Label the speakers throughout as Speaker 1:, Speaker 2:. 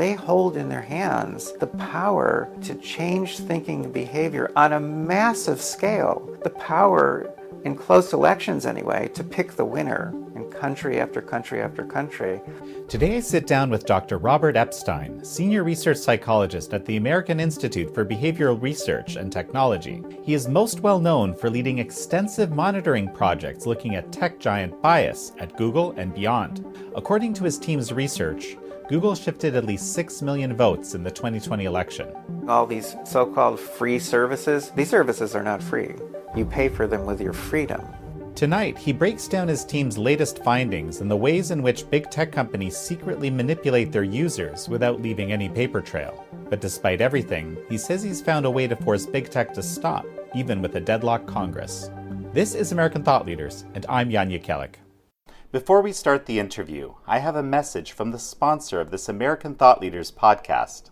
Speaker 1: They hold in their hands the power to change thinking and behavior on a massive scale. The power, in close elections anyway, to pick the winner in country after country after country.
Speaker 2: Today I sit down with Dr. Robert Epstein, senior research psychologist at the American Institute for Behavioral Research and Technology. He is most well known for leading extensive monitoring projects looking at tech giant bias at Google and beyond. According to his team's research, Google shifted at least 6 million votes in the 2020 election.
Speaker 1: All these so called free services, these services are not free. You pay for them with your freedom.
Speaker 2: Tonight, he breaks down his team's latest findings and the ways in which big tech companies secretly manipulate their users without leaving any paper trail. But despite everything, he says he's found a way to force big tech to stop, even with a deadlocked Congress. This is American Thought Leaders, and I'm Jan Jekielek. Before we start the interview, I have a message from the sponsor of this American Thought Leaders podcast.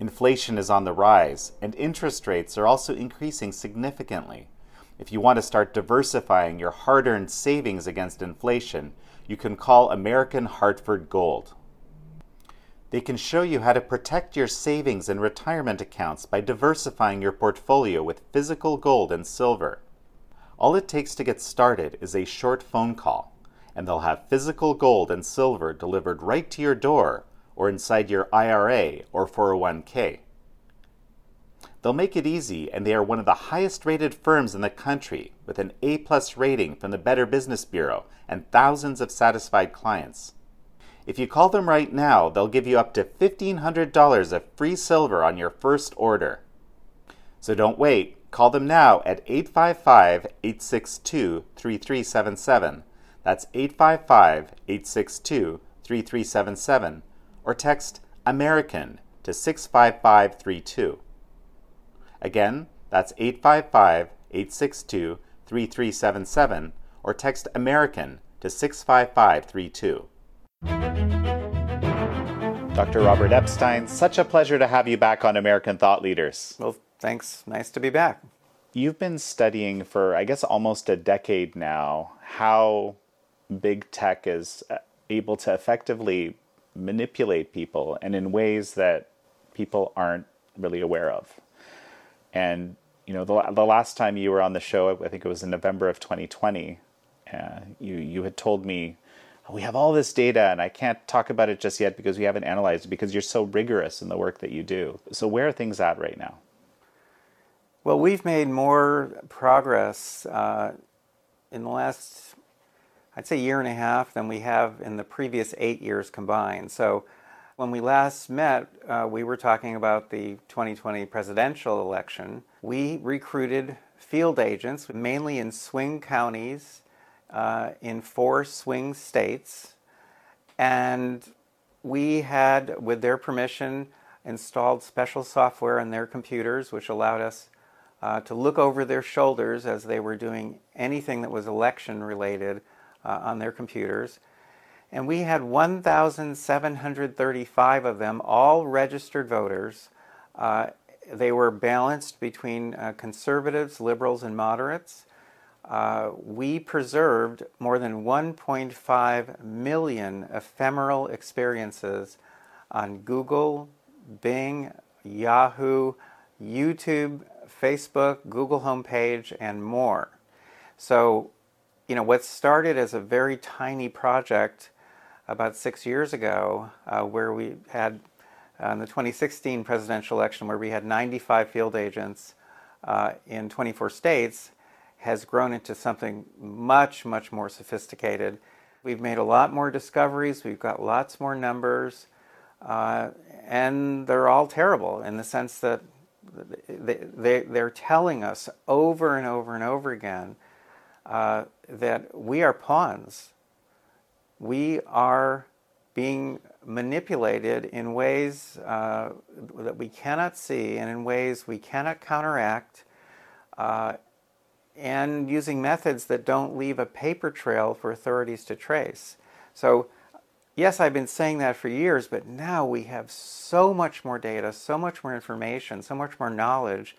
Speaker 2: Inflation is on the rise, and interest rates are also increasing significantly. If you want to start diversifying your hard earned savings against inflation, you can call American Hartford Gold. They can show you how to protect your savings and retirement accounts by diversifying your portfolio with physical gold and silver. All it takes to get started is a short phone call and they'll have physical gold and silver delivered right to your door or inside your IRA or 401k. They'll make it easy, and they are one of the highest rated firms in the country with an A plus rating from the Better Business Bureau and thousands of satisfied clients. If you call them right now, they'll give you up to $1,500 of free silver on your first order. So don't wait. Call them now at 855 862 3377 that's 855 862 3377 or text American to 65532. Again, that's 855 862 3377 or text American to 65532. Dr. Robert Epstein, such a pleasure to have you back on American Thought Leaders.
Speaker 1: Well, thanks. Nice to be back.
Speaker 2: You've been studying for, I guess, almost a decade now how big tech is uh, able to effectively manipulate people and in ways that people aren't really aware of. And you know, the, the last time you were on the show, I think it was in November of 2020, uh, you you had told me we have all this data and I can't talk about it just yet because we haven't analyzed it because you're so rigorous in the work that you do. So where are things at right now?
Speaker 1: Well, we've made more progress uh, in the last I'd say year and a half than we have in the previous eight years combined. So when we last met, uh, we were talking about the 2020 presidential election. We recruited field agents, mainly in swing counties, uh, in four swing states, and we had, with their permission, installed special software on their computers, which allowed us uh, to look over their shoulders as they were doing anything that was election related uh, on their computers. And we had 1,735 of them, all registered voters. Uh, they were balanced between uh, conservatives, liberals, and moderates. Uh, we preserved more than 1.5 million ephemeral experiences on Google, Bing, Yahoo, YouTube, Facebook, Google homepage, and more. So you know, what started as a very tiny project about six years ago, uh, where we had uh, in the 2016 presidential election, where we had 95 field agents uh, in 24 states, has grown into something much, much more sophisticated. We've made a lot more discoveries, we've got lots more numbers, uh, and they're all terrible in the sense that they, they, they're telling us over and over and over again uh, that we are pawns. We are being manipulated in ways uh, that we cannot see and in ways we cannot counteract, uh, and using methods that don't leave a paper trail for authorities to trace. So, yes, I've been saying that for years, but now we have so much more data, so much more information, so much more knowledge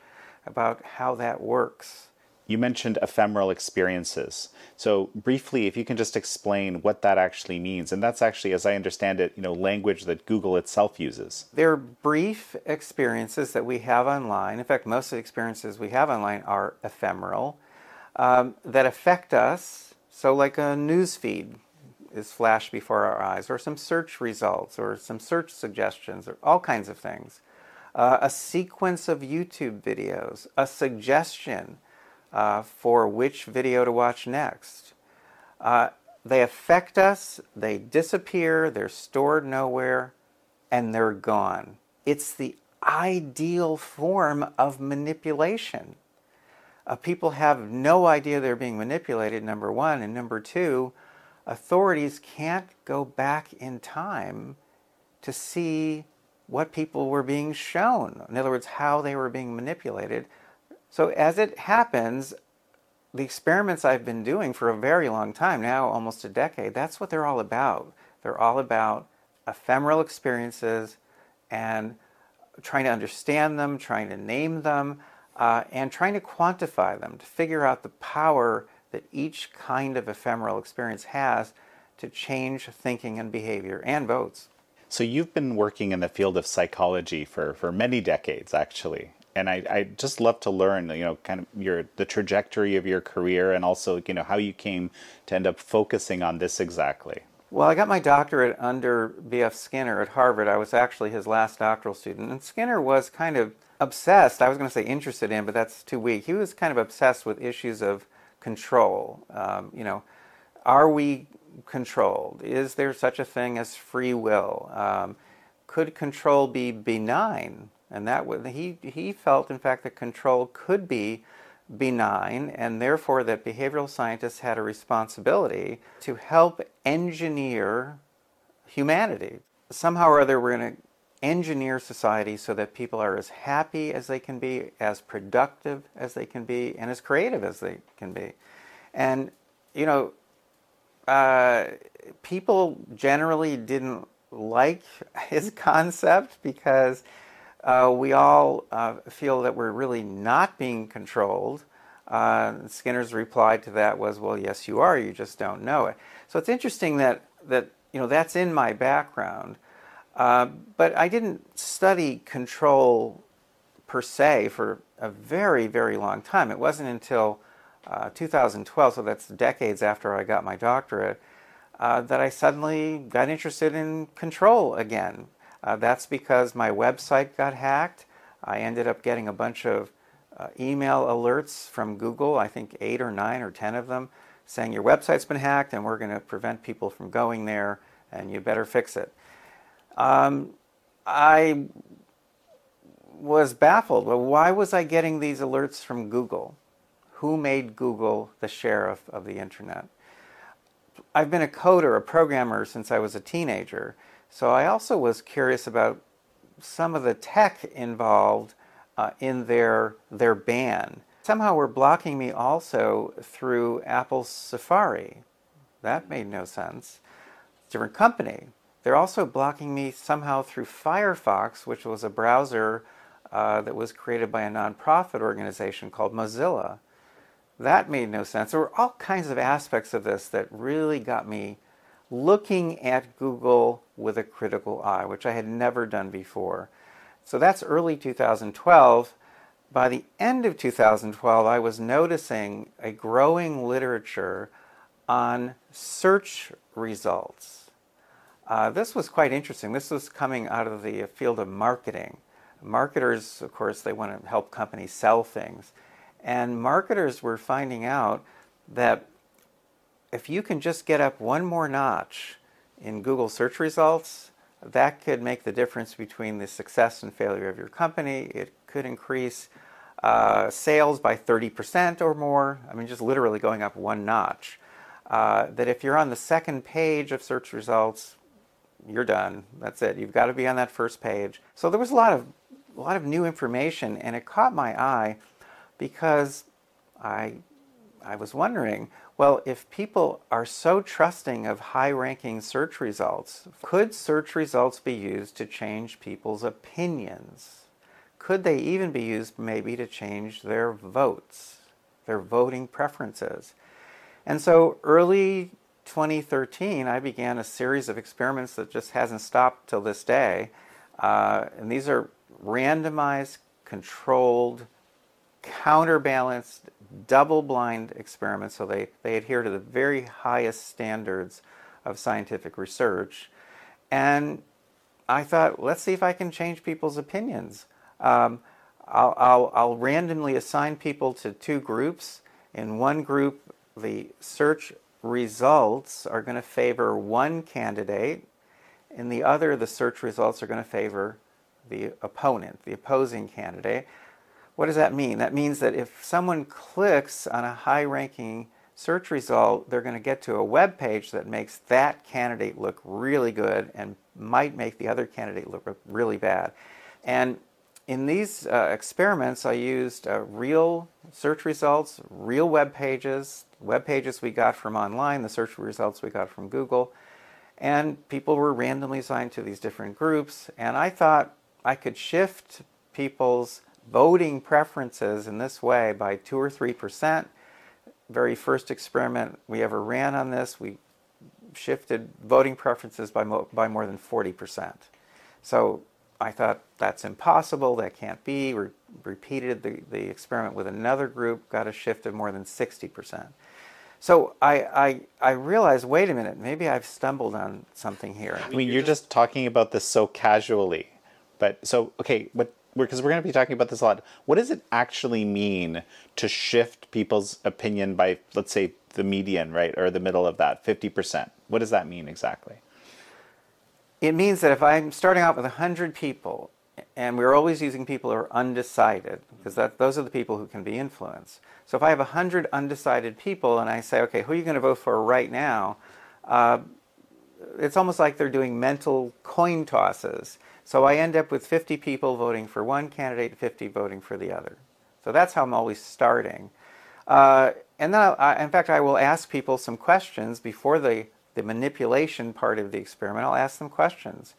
Speaker 1: about how that works.
Speaker 2: You mentioned ephemeral experiences. So briefly, if you can just explain what that actually means, and that's actually, as I understand it, you know, language that Google itself uses.
Speaker 1: They're brief experiences that we have online. In fact, most of the experiences we have online are ephemeral um, that affect us. So, like a news feed is flashed before our eyes, or some search results, or some search suggestions, or all kinds of things. Uh, a sequence of YouTube videos, a suggestion uh, for which video to watch next. Uh, they affect us, they disappear, they're stored nowhere, and they're gone. It's the ideal form of manipulation. Uh, people have no idea they're being manipulated, number one, and number two, authorities can't go back in time to see what people were being shown. In other words, how they were being manipulated. So, as it happens, the experiments I've been doing for a very long time now, almost a decade, that's what they're all about. They're all about ephemeral experiences and trying to understand them, trying to name them, uh, and trying to quantify them to figure out the power that each kind of ephemeral experience has to change thinking and behavior and votes.
Speaker 2: So you've been working in the field of psychology for, for many decades, actually. And I, I just love to learn, you know, kind of your the trajectory of your career and also, you know, how you came to end up focusing on this exactly.
Speaker 1: Well, I got my doctorate under B.F. Skinner at Harvard. I was actually his last doctoral student. And Skinner was kind of obsessed, I was going to say interested in, but that's too weak. He was kind of obsessed with issues of control. Um, you know, are we controlled? Is there such a thing as free will? Um, could control be benign? And that he, he felt, in fact, that control could be benign, and therefore that behavioral scientists had a responsibility to help engineer humanity. Somehow or other, we're going to engineer society so that people are as happy as they can be, as productive as they can be, and as creative as they can be. And, you know, uh, people generally didn't like his concept because uh, we all uh, feel that we're really not being controlled. Uh, Skinner's reply to that was, "Well, yes, you are. You just don't know it." So it's interesting that that you know that's in my background, uh, but I didn't study control per se for a very, very long time. It wasn't until uh, 2012, so that's decades after I got my doctorate, uh, that I suddenly got interested in control again. Uh, that's because my website got hacked. I ended up getting a bunch of uh, email alerts from Google, I think eight or nine or ten of them, saying your website's been hacked and we're going to prevent people from going there and you better fix it. Um, I was baffled. Well, why was I getting these alerts from Google? Who made Google the sheriff of the internet? I've been a coder, a programmer since I was a teenager. So I also was curious about some of the tech involved uh, in their, their ban. Somehow were blocking me also through Apple's Safari. That made no sense. Different company. They're also blocking me somehow through Firefox, which was a browser uh, that was created by a nonprofit organization called Mozilla. That made no sense. There were all kinds of aspects of this that really got me looking at Google with a critical eye, which I had never done before. So that's early 2012. By the end of 2012, I was noticing a growing literature on search results. Uh, this was quite interesting. This was coming out of the field of marketing. Marketers, of course, they want to help companies sell things. And marketers were finding out that if you can just get up one more notch in Google search results, that could make the difference between the success and failure of your company. It could increase uh, sales by 30% or more. I mean, just literally going up one notch. Uh, that if you're on the second page of search results, you're done. That's it. You've got to be on that first page. So there was a lot of a lot of new information, and it caught my eye because I I was wondering well, if people are so trusting of high ranking search results, could search results be used to change people's opinions? Could they even be used maybe to change their votes? their voting preferences. And so early 2013, I began a series of experiments that just hasn't stopped till this day. Uh, and these are randomized, controlled, counterbalanced, double blind experiments, so they, they adhere to the very highest standards of scientific research. And I thought, let's see if I can change people's opinions. Um, I'll, I'll, I'll randomly assign people to two groups. In one group, the search results are going to favor one candidate. In the other, the search results are going to favor the opponent, the opposing candidate. What does that mean? That means that if someone clicks on a high ranking search result, they're going to get to a web page that makes that candidate look really good and might make the other candidate look really bad. And in these uh, experiments, I used uh, real search results, real web pages, web pages we got from online, the search results we got from Google, and people were randomly assigned to these different groups. And I thought I could shift people's voting preferences in this way by two or three percent. Very first experiment we ever ran on this, we shifted voting preferences by, mo- by more than 40%. So I thought that's impossible, that can't be. Re- repeated the, the experiment with another group, got a shift of more than 60%. So I, I, I realized, wait a minute, maybe I've stumbled on something here.
Speaker 2: I mean, you're just talking about this so casually. But so, okay, what because we're going to be talking about this a lot. What does it actually mean to shift people's opinion by, let's say, the median, right, or the middle of that, 50%? What does that mean exactly?
Speaker 1: It means that if I'm starting out with 100 people, and we're always using people who are undecided, because that, those are the people who can be influenced. So if I have 100 undecided people and I say, okay, who are you going to vote for right now? Uh, it's almost like they're doing mental coin tosses. So I end up with 50 people voting for one candidate, 50 voting for the other. So that's how I'm always starting. Uh, and then, I, in fact, I will ask people some questions before the, the manipulation part of the experiment. I'll ask them questions.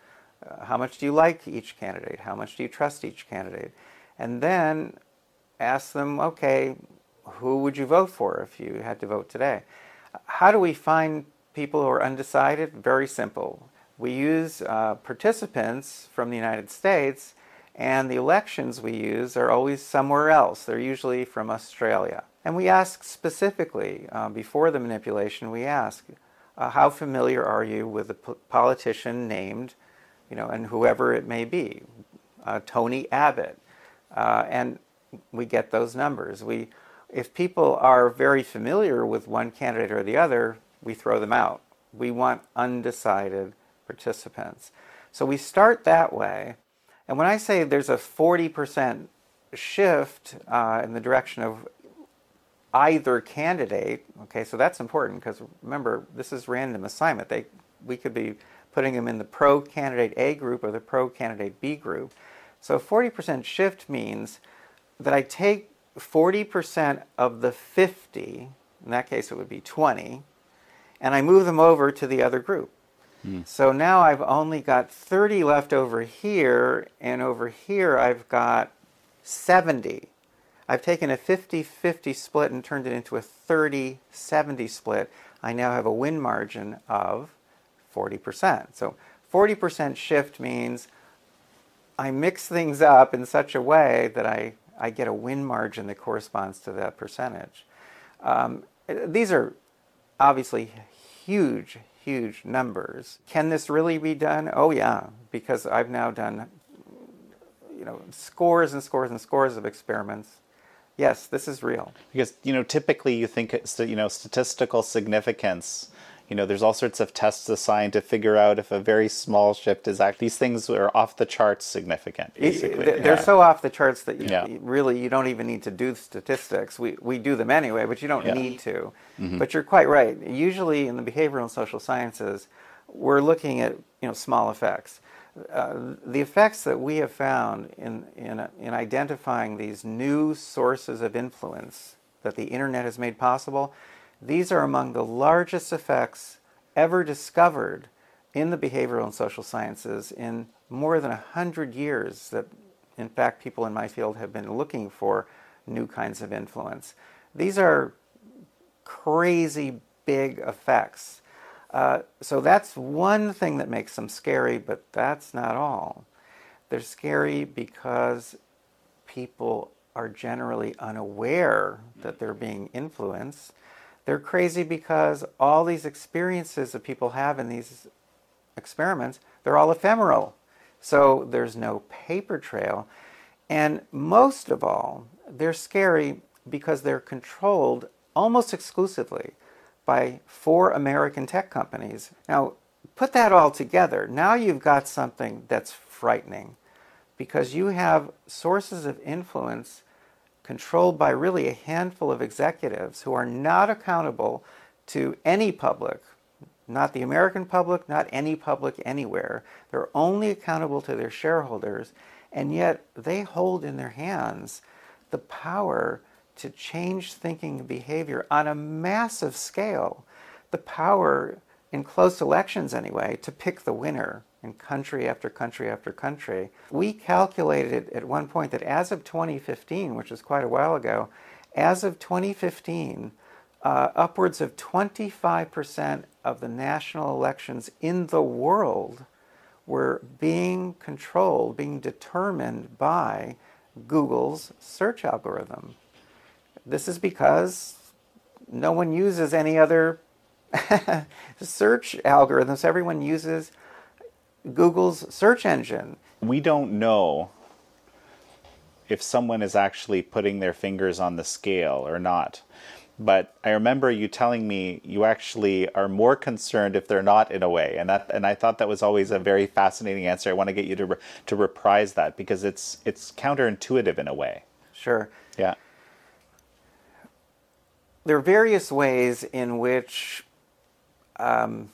Speaker 1: Uh, how much do you like each candidate? How much do you trust each candidate? And then ask them, okay, who would you vote for if you had to vote today? How do we find people who are undecided? Very simple we use uh, participants from the United States, and the elections we use are always somewhere else. They're usually from Australia. And we ask specifically, uh, before the manipulation, we ask, uh, how familiar are you with a politician named, you know, and whoever it may be, uh, Tony Abbott? Uh, and we get those numbers. We, if people are very familiar with one candidate or the other, we throw them out. We want undecided participants. So we start that way. And when I say there's a 40% shift uh, in the direction of either candidate, okay, so that's important because remember, this is random assignment. They, we could be putting them in the pro candidate A group or the pro candidate B group. So 40% shift means that I take 40% of the 50, in that case it would be 20, and I move them over to the other group. So now I've only got 30 left over here, and over here I've got 70. I've taken a 50 50 split and turned it into a 30 70 split. I now have a win margin of 40%. So 40% shift means I mix things up in such a way that I, I get a win margin that corresponds to that percentage. Um, these are obviously huge, huge numbers. Can this really be done? Oh yeah, because I've now done you know scores and scores and scores of experiments. Yes, this is real.
Speaker 2: Because you know typically you think it's you know statistical significance you know there's all sorts of tests assigned to figure out if a very small shift is actually these things are off the charts significant basically
Speaker 1: they're yeah. so off the charts that you, yeah. really you don't even need to do statistics we, we do them anyway but you don't yeah. need to mm-hmm. but you're quite right usually in the behavioral and social sciences we're looking at you know small effects uh, the effects that we have found in, in, in identifying these new sources of influence that the internet has made possible these are among the largest effects ever discovered in the behavioral and social sciences in more than 100 years that, in fact, people in my field have been looking for new kinds of influence. These are crazy big effects. Uh, so that's one thing that makes them scary, but that's not all. They're scary because people are generally unaware that they're being influenced. They're crazy because all these experiences that people have in these experiments, they're all ephemeral. So there's no paper trail. And most of all, they're scary because they're controlled almost exclusively by four American tech companies. Now, put that all together. Now you've got something that's frightening because you have sources of influence controlled by really a handful of executives who are not accountable to any public, not the American public, not any public anywhere. They're only accountable to their shareholders, and yet they hold in their hands the power to change thinking and behavior on a massive scale, the power in close elections anyway to pick the winner in country after country after country. We calculated at one point that as of 2015, which is quite a while ago, as of 2015, uh, upwards of 25% of the national elections in the world were being controlled, being determined by Google's search algorithm. This is because no one uses any other search algorithms. Everyone uses Google's search engine.
Speaker 2: We don't know if someone is actually putting their fingers on the scale or not. But I remember you telling me you actually are more concerned if they're not in a way, and that and I thought that was always a very fascinating answer. I want to get you to re, to reprise that because it's it's counterintuitive in a way.
Speaker 1: Sure.
Speaker 2: Yeah
Speaker 1: there are various ways in which um,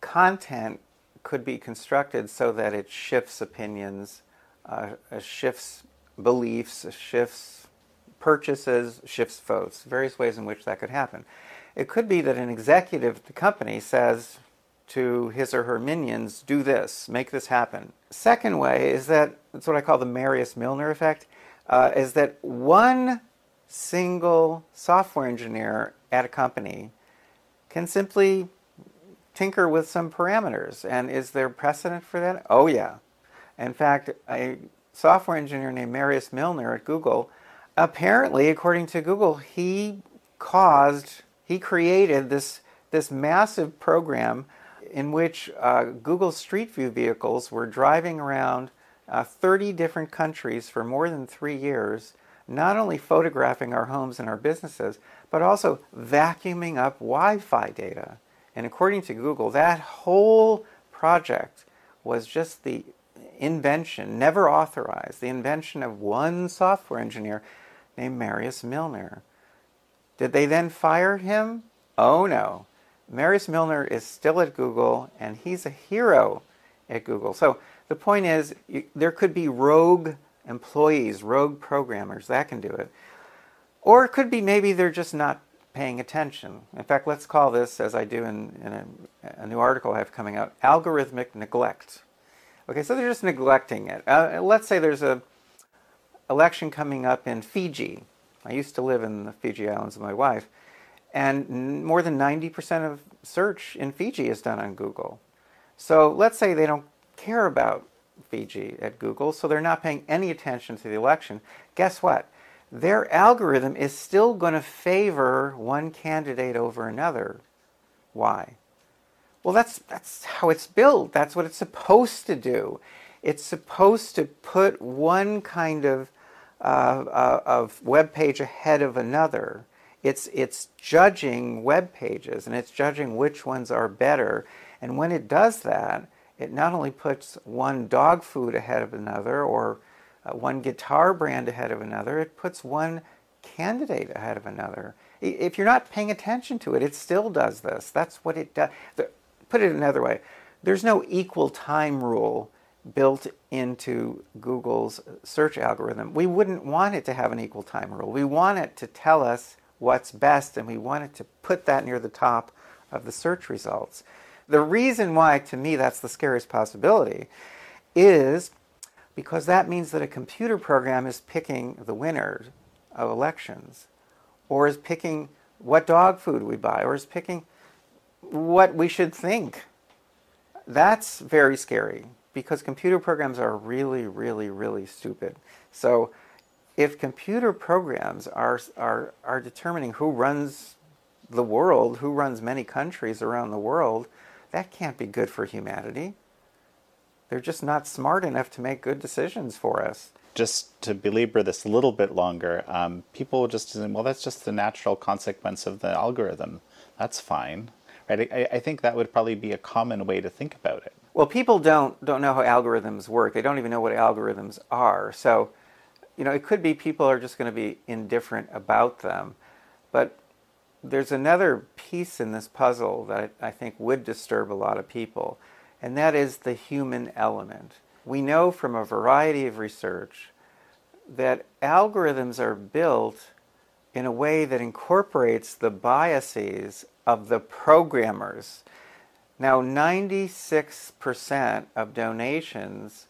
Speaker 1: content could be constructed so that it shifts opinions, uh, shifts beliefs, shifts purchases, shifts votes. Various ways in which that could happen. It could be that an executive at the company says to his or her minions, do this, make this happen. Second way is that, it's what I call the Marius Milner effect, uh, is that one single software engineer at a company can simply tinker with some parameters. And is there precedent for that? Oh, yeah. In fact, a software engineer named Marius Milner at Google, apparently, according to Google, he caused, he created this, this massive program in which uh, Google Street View vehicles were driving around uh, 30 different countries for more than three years not only photographing our homes and our businesses, but also vacuuming up Wi Fi data. And according to Google, that whole project was just the invention, never authorized, the invention of one software engineer named Marius Milner. Did they then fire him? Oh no. Marius Milner is still at Google and he's a hero at Google. So the point is, you, there could be rogue employees, rogue programmers, that can do it. Or it could be maybe they're just not paying attention. In fact, let's call this, as I do in, in a, a, new article I have coming out, algorithmic neglect. Okay, so they're just neglecting it. Uh, let's say there's a election coming up in Fiji. I used to live in the Fiji Islands with my wife, and more than 90% of search in Fiji is done on Google. So let's say they don't care about Fiji at Google, so they're not paying any attention to the election. Guess what? Their algorithm is still going to favor one candidate over another. Why? Well, that's, that's how it's built. That's what it's supposed to do. It's supposed to put one kind of, uh, uh, of web page ahead of another. It's, it's judging web pages and it's judging which ones are better. And when it does that, it not only puts one dog food ahead of another or uh, one guitar brand ahead of another, it puts one candidate ahead of another. If you're not paying attention to it, it still does this. That's what it does. Put it another way there's no equal time rule built into Google's search algorithm. We wouldn't want it to have an equal time rule. We want it to tell us what's best, and we want it to put that near the top of the search results. The reason why, to me, that's the scariest possibility is because that means that a computer program is picking the winners of elections or is picking what dog food we buy, or is picking what we should think. That's very scary because computer programs are really, really, really stupid. So if computer programs are, are, are determining who runs the world, who runs many countries around the world, that can't be good for humanity. They're just not smart enough to make good decisions for us.
Speaker 2: Just to belabor this a little bit longer, um, people just assume, well, that's just the natural consequence of the algorithm. That's fine. Right? I, I think that would probably be a common way to think about it.
Speaker 1: Well, people don't don't know how algorithms work. They don't even know what algorithms are. So, you know, it could be people are just going to be indifferent about them. But there's another piece in this puzzle that I think would disturb a lot of people, and that is the human element. We know from a variety of research that algorithms are built in a way that incorporates the biases of the programmers. Now, 96% of donations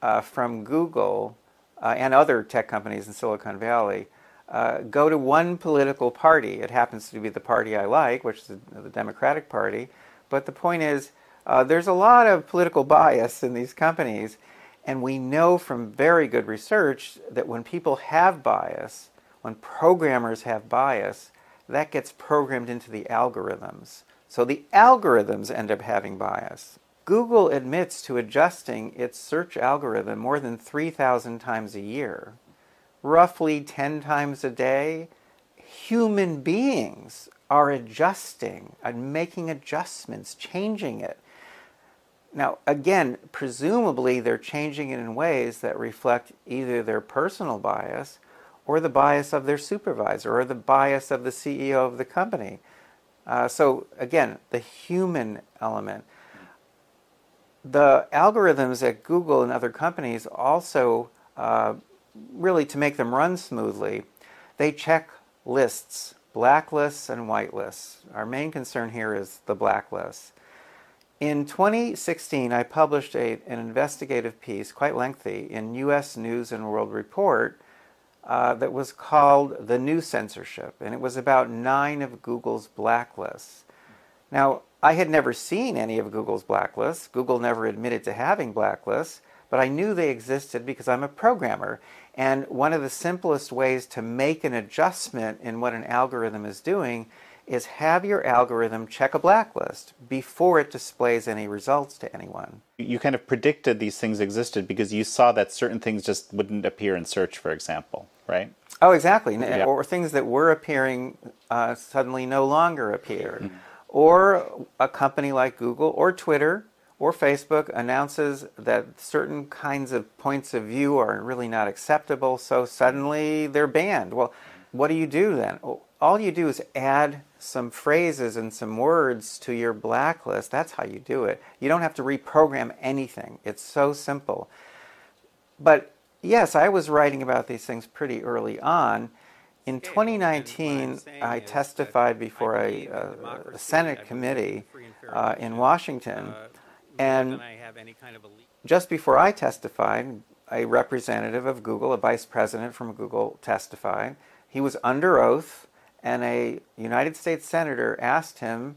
Speaker 1: uh, from Google uh, and other tech companies in Silicon Valley uh, go to one political party. It happens to be the party I like, which is the, the Democratic Party. But the point is, uh, there's a lot of political bias in these companies, and we know from very good research that when people have bias, when programmers have bias, that gets programmed into the algorithms. So the algorithms end up having bias. Google admits to adjusting its search algorithm more than 3,000 times a year roughly 10 times a day, human beings are adjusting and making adjustments, changing it. Now, again, presumably they're changing it in ways that reflect either their personal bias or the bias of their supervisor or the bias of the CEO of the company. Uh, so, again, the human element. The algorithms at Google and other companies also uh, really to make them run smoothly, they check lists, blacklists and whitelists. Our main concern here is the blacklists. In 2016, I published a, an investigative piece, quite lengthy, in U.S. News and World Report uh, that was called The New Censorship, and it was about nine of Google's blacklists. Now, I had never seen any of Google's blacklists. Google never admitted to having blacklists, but I knew they existed because I'm a programmer and one of the simplest ways to make an adjustment in what an algorithm is doing is have your algorithm check a blacklist before it displays any results to anyone.
Speaker 2: You kind of predicted these things existed because you saw that certain things just wouldn't appear in search, for example, right?
Speaker 1: Oh, exactly. Yeah. Or things that were appearing uh, suddenly no longer appear. Mm-hmm. Or a company like Google or Twitter or Facebook announces that certain kinds of points of view are really not acceptable, so suddenly they're banned. Well, what do you do then? All you do is add some phrases and some words to your blacklist. That's how you do it. You don't have to reprogram anything, it's so simple. But yes, I was writing about these things pretty early on. In 2019, I testified before a, a, a Senate committee uh, in Washington uh, and just before I testified, a representative of Google, a vice president from Google, testified. He was under oath, and a United States senator asked him,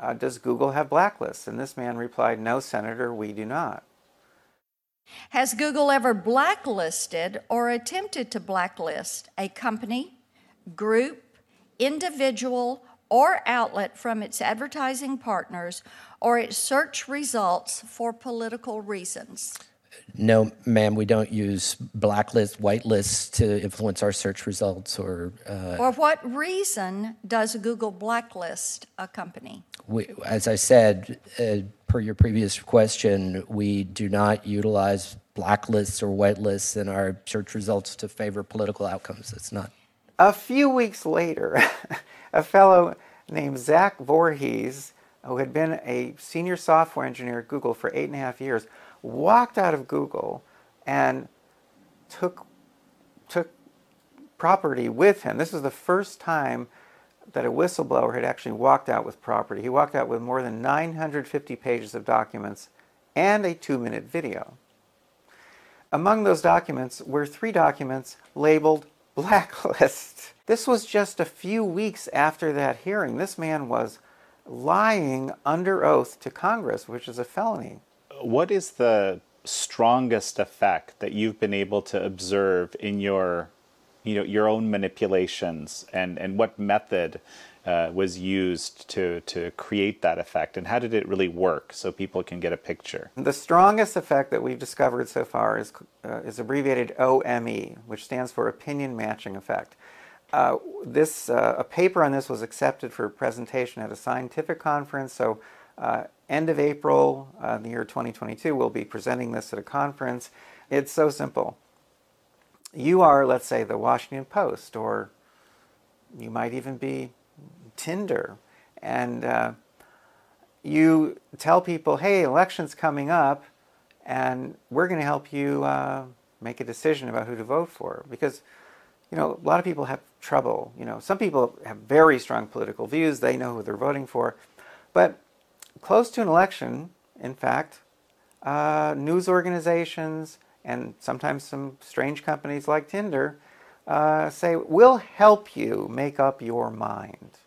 Speaker 1: uh, Does Google have blacklists? And this man replied, No, Senator, we do not.
Speaker 3: Has Google ever blacklisted or attempted to blacklist a company, group, individual, or outlet from its advertising partners or its search results for political reasons?
Speaker 4: No, ma'am, we don't use blacklists, whitelists to influence our search results or.
Speaker 3: Uh, For what reason does Google blacklist a company?
Speaker 4: We, as I said, uh, per your previous question, we do not utilize blacklists or whitelists in our search results to favor political outcomes. It's not.
Speaker 1: A few weeks later, a fellow named Zach Vorhies, who had been a senior software engineer at Google for eight and a half years, walked out of Google and took took property with him. This was the first time that a whistleblower had actually walked out with property. He walked out with more than 950 pages of documents and a two minute video. Among those documents were three documents labeled blacklist. This was just a few weeks after that hearing. This man was lying under oath to Congress, which is a felony.
Speaker 2: What is the strongest effect that you've been able to observe in your you know your own manipulations and and what method uh, was used to to create that effect? And how did it really work so people can get a picture?
Speaker 1: The strongest effect that we've discovered so far is uh, is abbreviated OME which stands for opinion matching effect. Uh, this uh, a paper on this was accepted for presentation at a scientific conference so uh, end of April, uh, the year 2022, we'll be presenting this at a conference. It's so simple. You are, let's say, the Washington Post, or you might even be Tinder, and uh, you tell people, hey, election's coming up, and we're going to help you uh, make a decision about who to vote for. Because, you know, a lot of people have trouble. You know, some people have very strong political views, they know who they're voting for. But close to an election, in fact, uh, news organizations and sometimes some strange companies like Tinder uh, say, we'll help you make up your mind.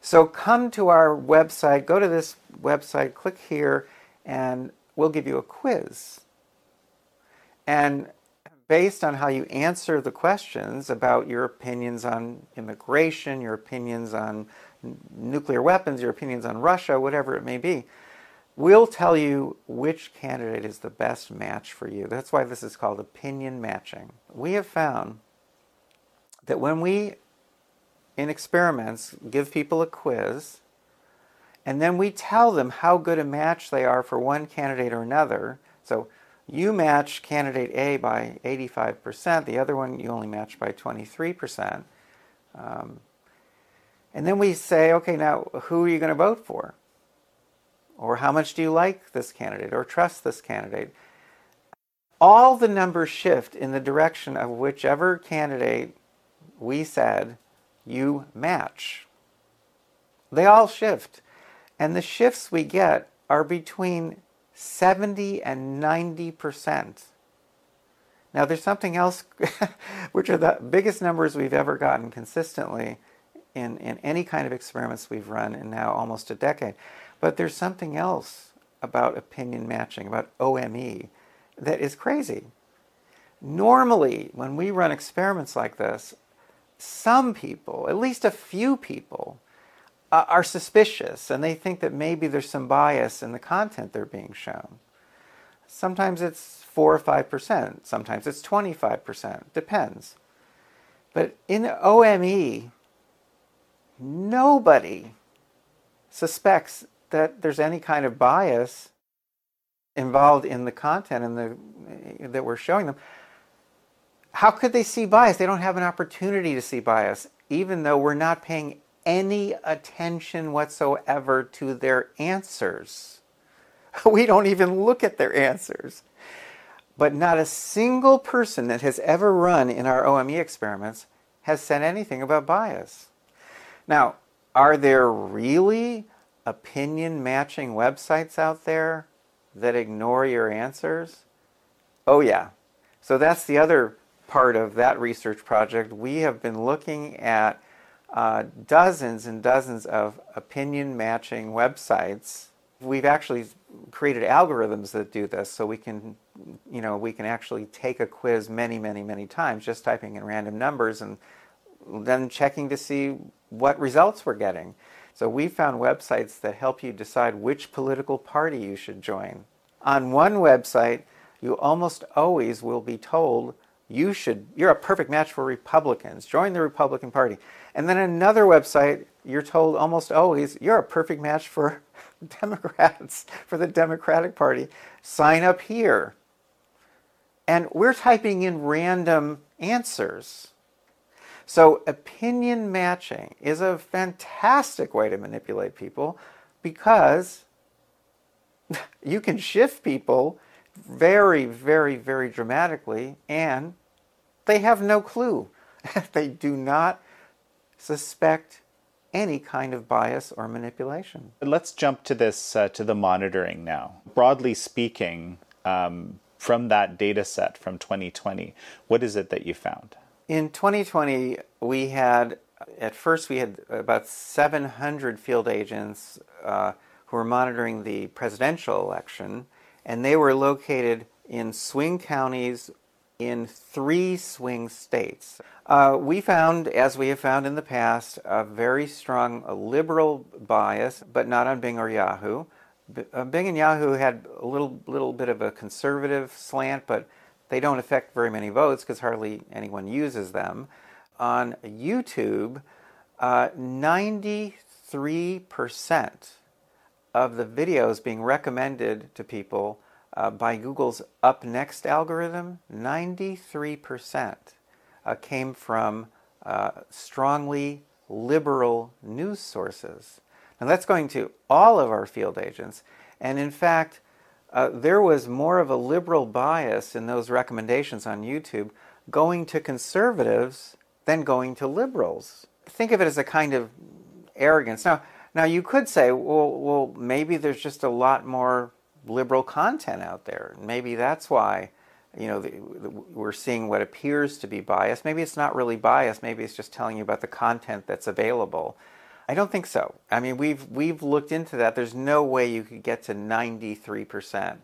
Speaker 1: So come to our website, go to this website, click here, and we'll give you a quiz. And based on how you answer the questions about your opinions on immigration, your opinions on nuclear weapons, your opinions on Russia, whatever it may be, we'll tell you which candidate is the best match for you. That's why this is called opinion matching. We have found that when we, in experiments, give people a quiz, and then we tell them how good a match they are for one candidate or another. So you match candidate A by 85%, the other one you only match by 23%. Um, and then we say, okay, now who are you going to vote for? Or how much do you like this candidate or trust this candidate? All the numbers shift in the direction of whichever candidate we said you match. They all shift. And the shifts we get are between 70 and 90%. Now, there's something else, which are the biggest numbers we've ever gotten consistently in, in any kind of experiments we've run in now almost a decade. But there's something else about opinion matching, about OME, that is crazy. Normally, when we run experiments like this, some people, at least a few people, uh, are suspicious and they think that maybe there's some bias in the content they're being shown. Sometimes it's 4 or 5%, sometimes it's 25%, depends. But in OME, nobody suspects that there's any kind of bias involved in the content and the that we're showing them. How could they see bias? They don't have an opportunity to see bias, even though we're not paying any attention whatsoever to their answers. We don't even look at their answers. But not a single person that has ever run in our OME experiments has said anything about bias. Now, are there really opinion matching websites out there that ignore your answers? Oh, yeah. So that's the other part of that research project. We have been looking at uh, dozens and dozens of opinion matching websites. We've actually created algorithms that do this so we can you know we can actually take a quiz many many many times just typing in random numbers and then checking to see what results we're getting. So we found websites that help you decide which political party you should join. On one website, you almost always will be told you should you're a perfect match for Republicans. Join the Republican Party. And then another website, you're told almost always you're a perfect match for Democrats, for the Democratic Party. Sign up here. And we're typing in random answers. So, opinion matching is a fantastic way to manipulate people because you can shift people very, very, very dramatically, and they have no clue. they do not suspect any kind of bias or manipulation.
Speaker 2: Let's jump to this uh, to the monitoring now. Broadly speaking, um, from that data set from 2020, what is it that you found?
Speaker 1: In 2020, we had, at first, we had about 700 field agents uh, who were monitoring the presidential election, and they were located in swing counties in three swing states. Uh, we found, as we have found in the past, a very strong liberal bias, but not on Bing or Yahoo. Uh, Bing and Yahoo had a little little bit of a conservative slant, but they don't affect very many votes because hardly anyone uses them. On YouTube, uh, 93% of the videos being recommended to people uh, by Google's Up Next algorithm, 93% uh, came from uh, strongly liberal news sources. Now that's going to all of our field agents. And in fact, uh, there was more of a liberal bias in those recommendations on YouTube going to conservatives than going to liberals. Think of it as a kind of arrogance. Now, now you could say, well, well, maybe there's just a lot more liberal content out there. Maybe that's why, you know, the, the, we're seeing what appears to be bias. Maybe it's not really bias. Maybe it's just telling you about the content that's available. I don't think so. I mean, we've we've looked into that. There's no way you could get to 93%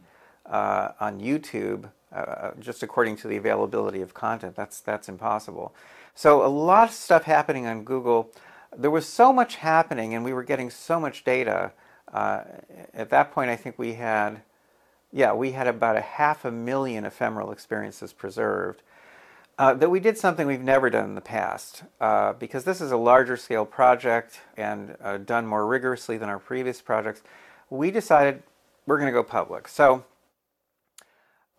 Speaker 1: uh, on YouTube uh, just according to the availability of content. That's that's impossible. So a lot of stuff happening on Google. There was so much happening, and we were getting so much data. Uh, at that point, I think we had, yeah, we had about a half a million ephemeral experiences preserved uh, that we did something we've never done in the past. Uh, because this is a larger scale project and uh, done more rigorously than our previous projects, we decided we're going to go public. So,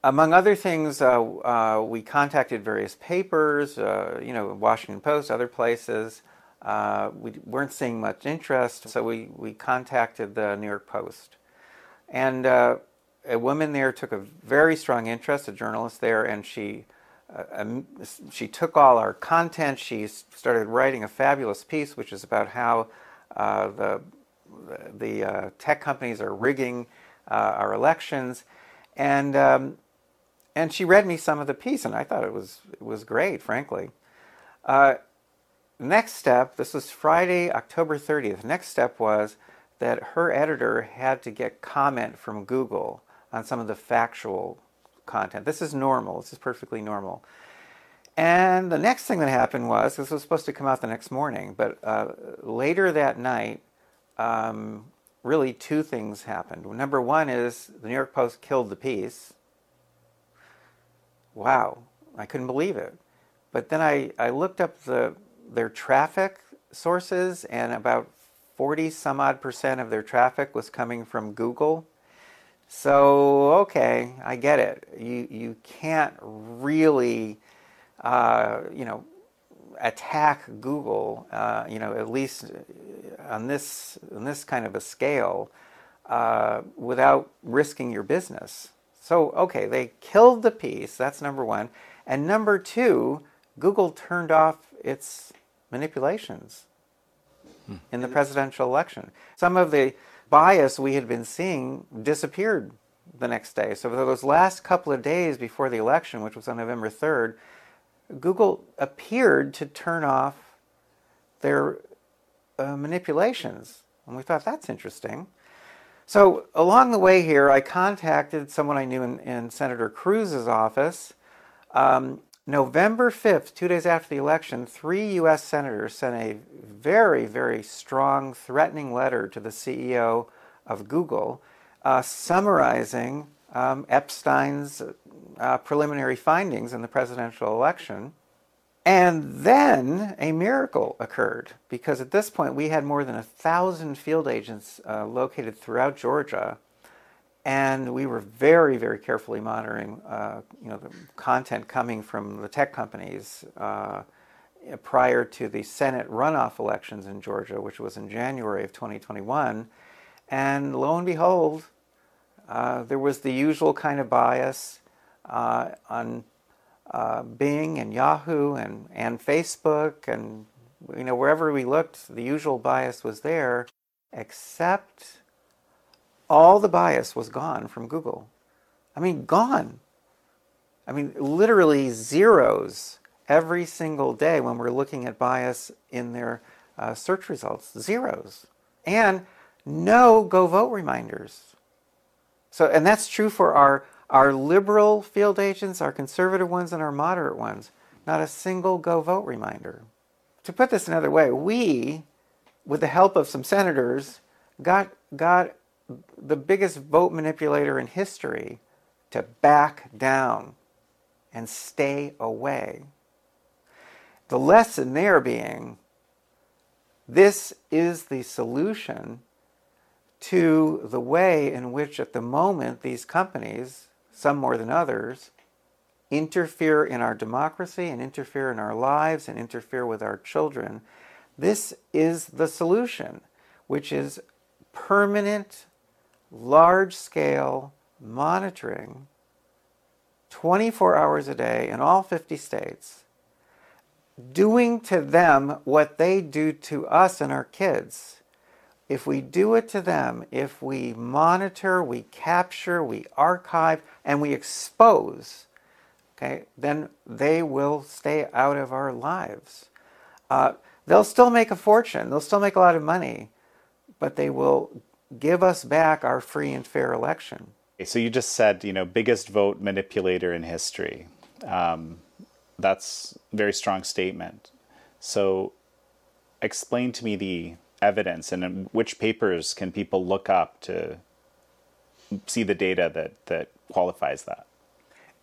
Speaker 1: among other things, uh, uh, we contacted various papers, uh, you know, Washington Post, other places. we weren't seeing much interest, so we, we contacted the New York Post. And a woman there took a very strong interest, a journalist there, and she uh, she took all our content. She started writing a fabulous piece, which is about how uh, the the uh, tech companies are rigging uh, our elections, and um, and she read me some of the piece, and I thought it was it was great, frankly. Uh, next step, this was Friday, October 30th. Next step was that her editor had to get comment from Google on some of the factual content. This is normal. This is perfectly normal. And the next thing that happened was this was supposed to come out the next morning, but uh, later that night, um, really two things happened. Number one is the New York Post killed the piece. Wow, I couldn't believe it. But then I, I looked up the their traffic sources, and about 40 some odd percent of their traffic was coming from Google. So, okay, I get it. You, you can't really, uh, you know, attack Google, uh, you know, at least on this, on this kind of a scale, uh, without risking your business. So, okay, they killed the piece. That's number one. And number two, Google turned off its manipulations hmm. in the presidential election. Some of the bias we had been seeing disappeared the next day. So, for those last couple of days before the election, which was on November 3rd, Google appeared to turn off their uh, manipulations. And we thought that's interesting. So, along the way here, I contacted someone I knew in, in Senator Cruz's office. Um, November 5th, two days after the election, three U.S. senators sent a very, very strong, threatening letter to the CEO of Google uh, summarizing um, Epstein's uh, preliminary findings in the presidential election. And then a miracle occurred because at this point we had more than a thousand field agents uh, located throughout Georgia and we were very, very carefully monitoring, uh, you know, the content coming from the tech companies uh, prior to the Senate runoff elections in Georgia, which was in January of 2021. And lo and behold, uh, there was the usual kind of bias uh, on uh, Bing and Yahoo and, and Facebook and you know wherever we looked, the usual bias was there, except all the bias was gone from Google. I mean, gone. I mean, literally zeros every single day when we're looking at bias in their uh, search results, zeros, and no go vote reminders. So, and that's true for our, our liberal field agents, our conservative ones, and our moderate ones. Not a single go vote reminder. To put this another way, we, with the help of some senators, got, got the biggest vote manipulator in history to back down and stay away. The lesson there being this is the solution to the way in which, at the moment, these companies, some more than others, interfere in our democracy and interfere in our lives and interfere with our children. This is the solution, which is permanent, large scale monitoring 24 hours a day in all 50 states, doing to them what they do to us and our kids. If we do it to them, if we monitor, we capture, we archive, and we expose, okay, then they will stay out of our lives. Uh, they'll still make a fortune, they'll still make a lot of money, but they will give us back our free and fair election.
Speaker 2: So you just said, you know, biggest vote manipulator in history. Um, that's a very strong statement. So explain to me the evidence and which papers can people look up to see the data that, that qualifies that?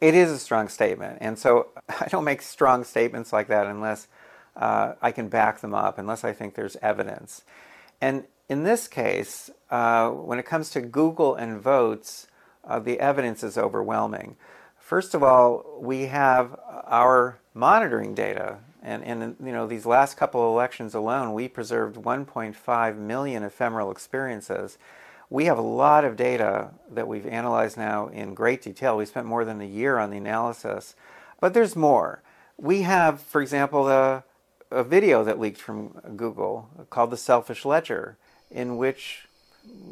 Speaker 1: It is a strong statement. And so I don't make strong statements like that unless uh, I can back them up, unless I think there's evidence. And in this case, uh, when it comes to Google and votes, uh, the evidence is overwhelming. First of all, we have our monitoring data. And in you know, these last couple of elections alone, we preserved 1.5 million ephemeral experiences. We have a lot of data that we've analyzed now in great detail. We spent more than a year on the analysis. But there's more. We have, for example, a, a video that leaked from Google called The Selfish Ledger, in which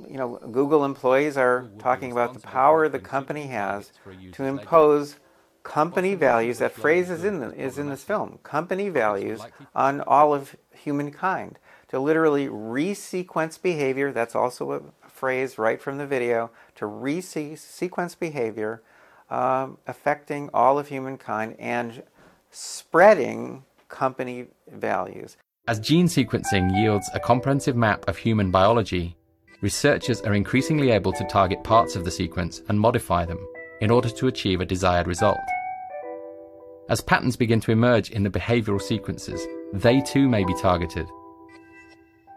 Speaker 1: you know, Google employees are talking about the power the company has to impose company values. That phrase is in, the, is in this film company values on all of humankind. To literally resequence behavior, that's also a phrase right from the video, to resequence behavior um, affecting all of humankind and spreading company values.
Speaker 5: As gene sequencing yields a comprehensive map of human biology, researchers are increasingly able to target parts of the sequence and modify them in order to achieve a desired result. As patterns begin to emerge in the behavioral sequences, they too may be targeted.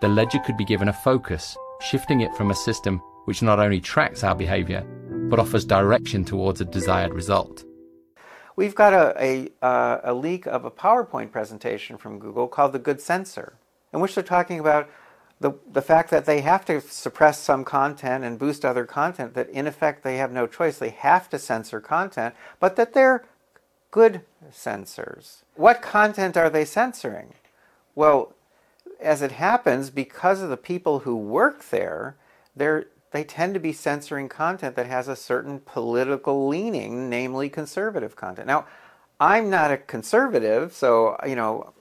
Speaker 5: The ledger could be given a focus, shifting it from a system which not only tracks our behavior, but offers direction towards a desired result.
Speaker 1: We've got a, a, a leak of a PowerPoint presentation from Google called The Good Censor, in which they're talking about the, the fact that they have to suppress some content and boost other content, that in effect they have no choice. They have to censor content, but that they're good censors. What content are they censoring? Well, as it happens, because of the people who work there, they're, they tend to be censoring content that has a certain political leaning, namely conservative content. Now, I'm not a conservative, so, you know,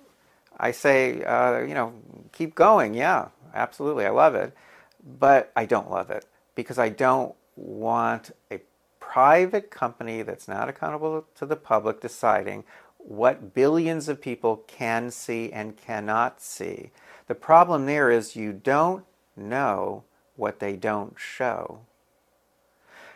Speaker 1: I say, uh, you know, keep going, yeah, absolutely, I love it, but I don't love it because I don't want a private company that's not accountable to the public deciding what billions of people can see and cannot see. The problem there is you don't know what they don't show.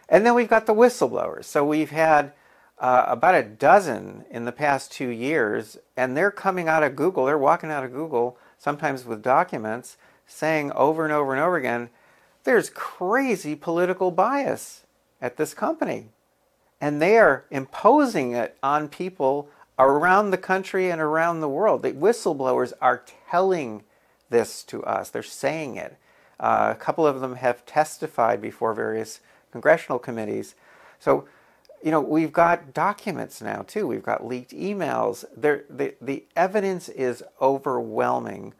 Speaker 1: And then we've got the whistleblowers. So we've had uh, about a dozen in the past two years, and they're coming out of Google, they're walking out of Google, sometimes with documents, saying over and over and over again, there's crazy political bias at this company. And they are imposing it on people around the country and around the world. The whistleblowers are telling this to us, they're saying it. Uh, a couple of them have testified before various congressional committees. So, you know, we've got documents now too. We've got leaked emails. There, the, the evidence is overwhelming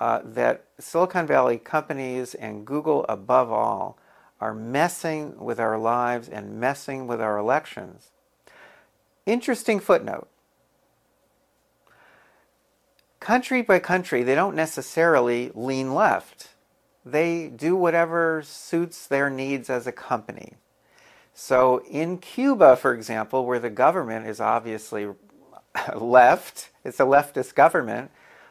Speaker 1: uh, that Silicon Valley companies and Google above all are messing with our lives and messing with our elections. Interesting footnote. country by country, they don't necessarily lean left. They do whatever suits their needs as a company. So in Cuba, for example, where the government is obviously left, it's a leftist government,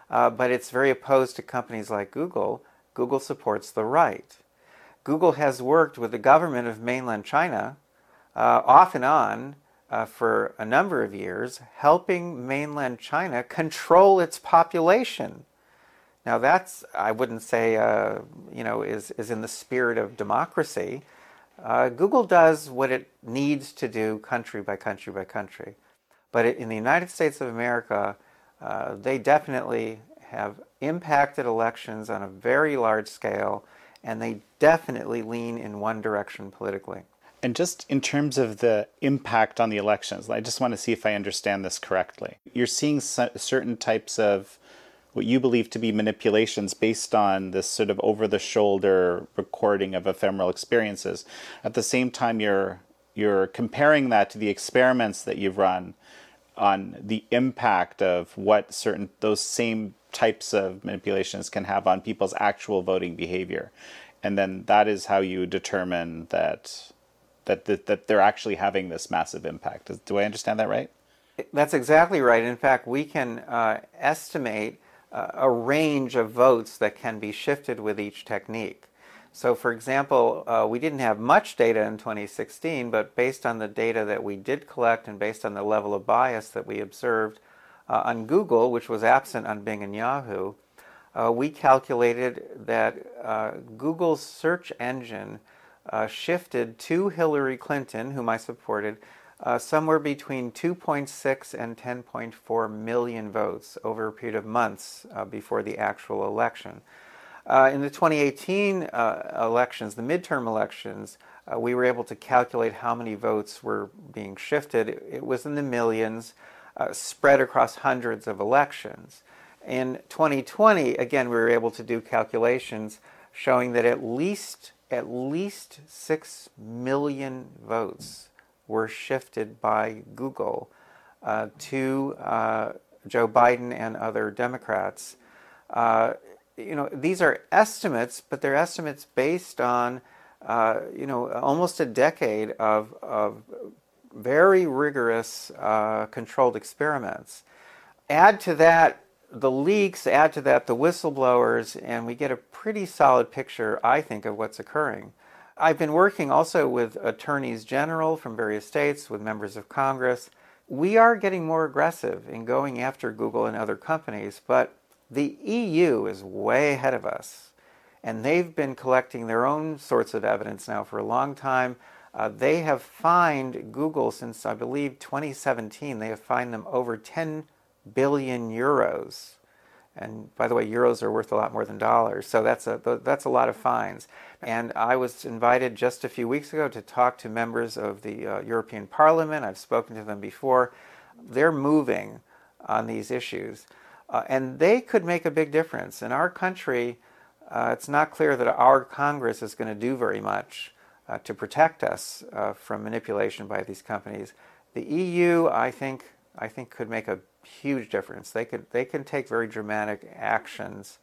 Speaker 1: uh, but it's very opposed to companies like Google, Google supports the right. Google has worked with the government of mainland China uh, off and on uh, for a number of years, helping mainland China control its population. Now, that's, I wouldn't say, uh, you know, is, is in the spirit of democracy. Uh, Google does what it needs to do country by country by country. But in the United States of America, uh, they definitely have impacted elections on a very large scale, and they definitely lean in one direction politically.
Speaker 2: And just in terms of the impact on the elections, I just want to see if I understand this correctly. You're seeing certain types of what you believe to be manipulations based on this sort of over the shoulder recording of ephemeral experiences. At the same time, you're you're comparing that to the experiments that you've run on the impact of what certain those same types of manipulations can have on people's actual voting behavior. And then that is how you determine that that that, that they're actually having this massive impact. Do i understand that right?
Speaker 1: That's exactly right. In fact we can uh, estimate a range of votes that can be shifted with each technique. So, for example, uh, we didn't have much data in 2016, but based on the data that we did collect and based on the level of bias that we observed uh, on Google, which was absent on Bing and Yahoo, uh, we calculated that uh, Google's search engine uh, shifted to Hillary Clinton, whom I supported, uh, somewhere between 2.6 and 10.4 million votes over a period of months before the actual election. Uh, in the 2018 uh, elections, the midterm elections, uh, we were able to calculate how many votes were being shifted. It, it was in the millions, uh, spread across hundreds of elections. In 2020, again, we were able to do calculations showing that at least at least six million votes were shifted by Google uh, to uh, Joe Biden and other Democrats you know, these are estimates, but they're estimates based on, uh, you know, almost a decade of, of very rigorous uh, controlled experiments. Add to that the leaks, add to that the whistleblowers, and we get a pretty solid picture, I think, of what's occurring. I've been working also with attorneys general from various states, with members of Congress. We are getting more aggressive in going after Google and other companies, but the EU is way ahead of us, and they've been collecting their own sorts of evidence now for a long time. Uh, they have fined Google since I believe 2017. They have fined them over 10 billion euros. And by the way, euros are worth a lot more than dollars, so that's a that's a lot of fines. And I was invited just a few weeks ago to talk to members of the uh, European Parliament. I've spoken to them before. They're moving on these issues. Uh, and they could make a big difference. In our country, uh, it's not clear that our Congress is going to do very much uh, to protect us uh, from manipulation by these companies. The EU, I think, I think could make a huge difference. They could they can take very dramatic actions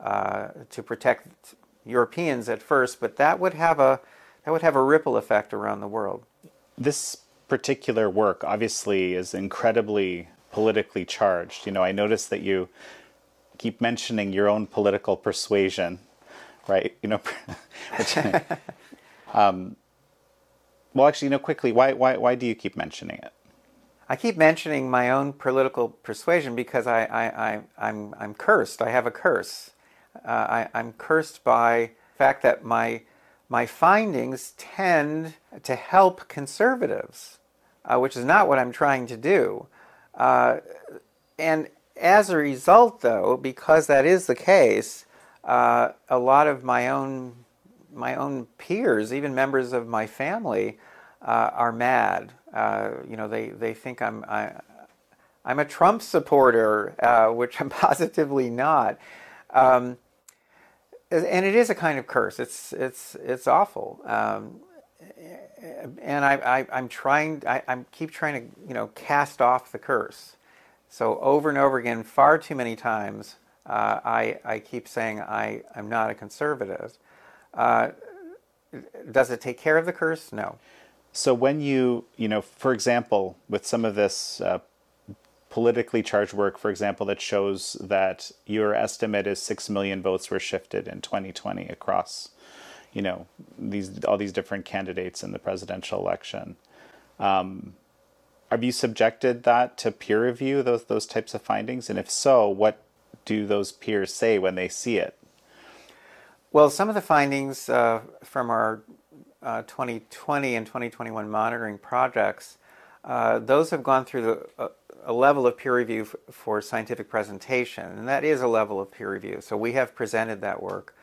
Speaker 1: uh, to protect Europeans at first, but that would have a that would have a ripple effect around the world.
Speaker 2: This particular work obviously is incredibly politically charged. You know, I noticed that you keep mentioning your own political persuasion, right? You know, which, um, well, actually, you know, quickly, why, why, why do you keep mentioning it?
Speaker 1: I keep mentioning my own political persuasion because I, I, I, I'm, I'm cursed. I have a curse. Uh, I, I'm cursed by the fact that my, my findings tend to help conservatives, uh, which is not what I'm trying to do. Uh, and as a result, though, because that is the case, uh, a lot of my own my own peers, even members of my family, uh, are mad. Uh, you know, they, they think I'm I, am i am a Trump supporter, uh, which I'm positively not. Um, and it is a kind of curse. It's it's it's awful. Um, and I, I, am trying, I, I keep trying to, you know, cast off the curse. So over and over again, far too many times, uh, I, I keep saying I, I'm not a conservative. Uh, does it take care of the curse? No.
Speaker 2: So when you, you know, for example, with some of this uh, politically charged work, for example, that shows that your estimate is six million votes were shifted in 2020 across, you know, these all these different candidates in the presidential election. Um, have you subjected that to peer review those those types of findings? And if so, what do those peers say when they see it?
Speaker 1: Well, some of the findings uh, from our uh, 2020 and 2021 monitoring projects, uh, those have gone through the, uh, a level of peer review f- for scientific presentation, and that is a level of peer review. So we have presented that work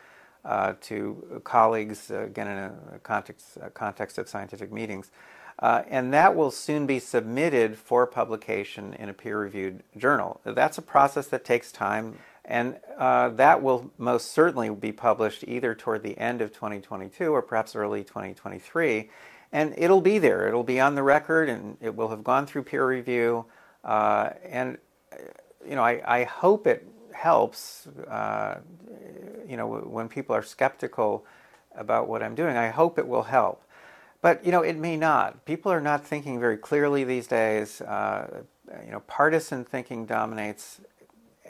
Speaker 1: uh, to colleagues, uh, again in a context, a context of scientific meetings. Uh, and that will soon be submitted for publication in a peer reviewed journal. That's a process that takes time. And uh, that will most certainly be published either toward the end of 2022 or perhaps early 2023. And it'll be there, it'll be on the record, and it will have gone through peer review. Uh, and, you know, I, I hope it helps, uh, you know, when people are skeptical about what I'm doing, I hope it will help. But, you know, it may not. People are not thinking very clearly these days. Uh, you know, partisan thinking dominates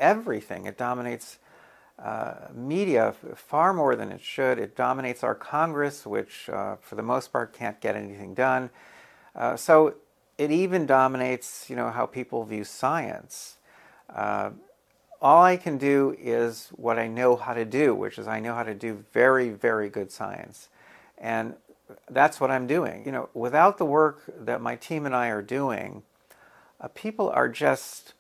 Speaker 1: everything. It dominates uh, media far more than it should. It dominates our Congress, which uh, for the most part can't get anything done. Uh, so it even dominates, you know, how people view science. Uh, all I can do is what I know how to do, which is I know how to do very, very good science. And that's what I'm doing. You know, without the work that my team and I are doing, uh, people are just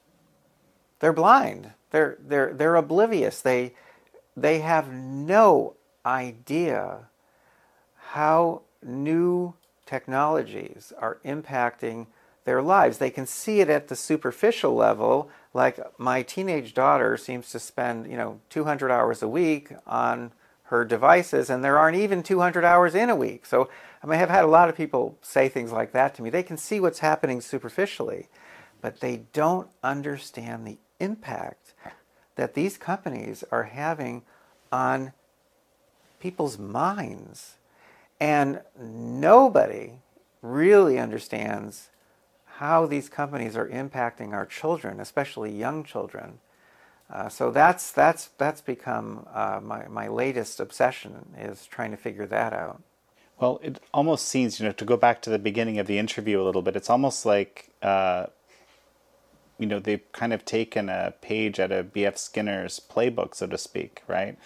Speaker 1: they're blind. They're, they're, they're oblivious. They, they have no idea how new technologies are impacting their lives. They can see it at the superficial level, like my teenage daughter seems to spend, you know, 200 hours a week on her devices, and there aren't even 200 hours in a week. So I mean, I've had a lot of people say things like that to me. They can see what's happening superficially, but they don't understand the impact that these companies are having on people's minds. And nobody really understands how these companies are impacting our children, especially young children. Uh, so that's that's that's become uh, my my latest obsession is trying to figure that out.
Speaker 2: Well, it almost seems you know to go back to the beginning of the interview a little bit. It's almost like uh, you know they've kind of taken a page out of B.F. Skinner's playbook, so to speak, right?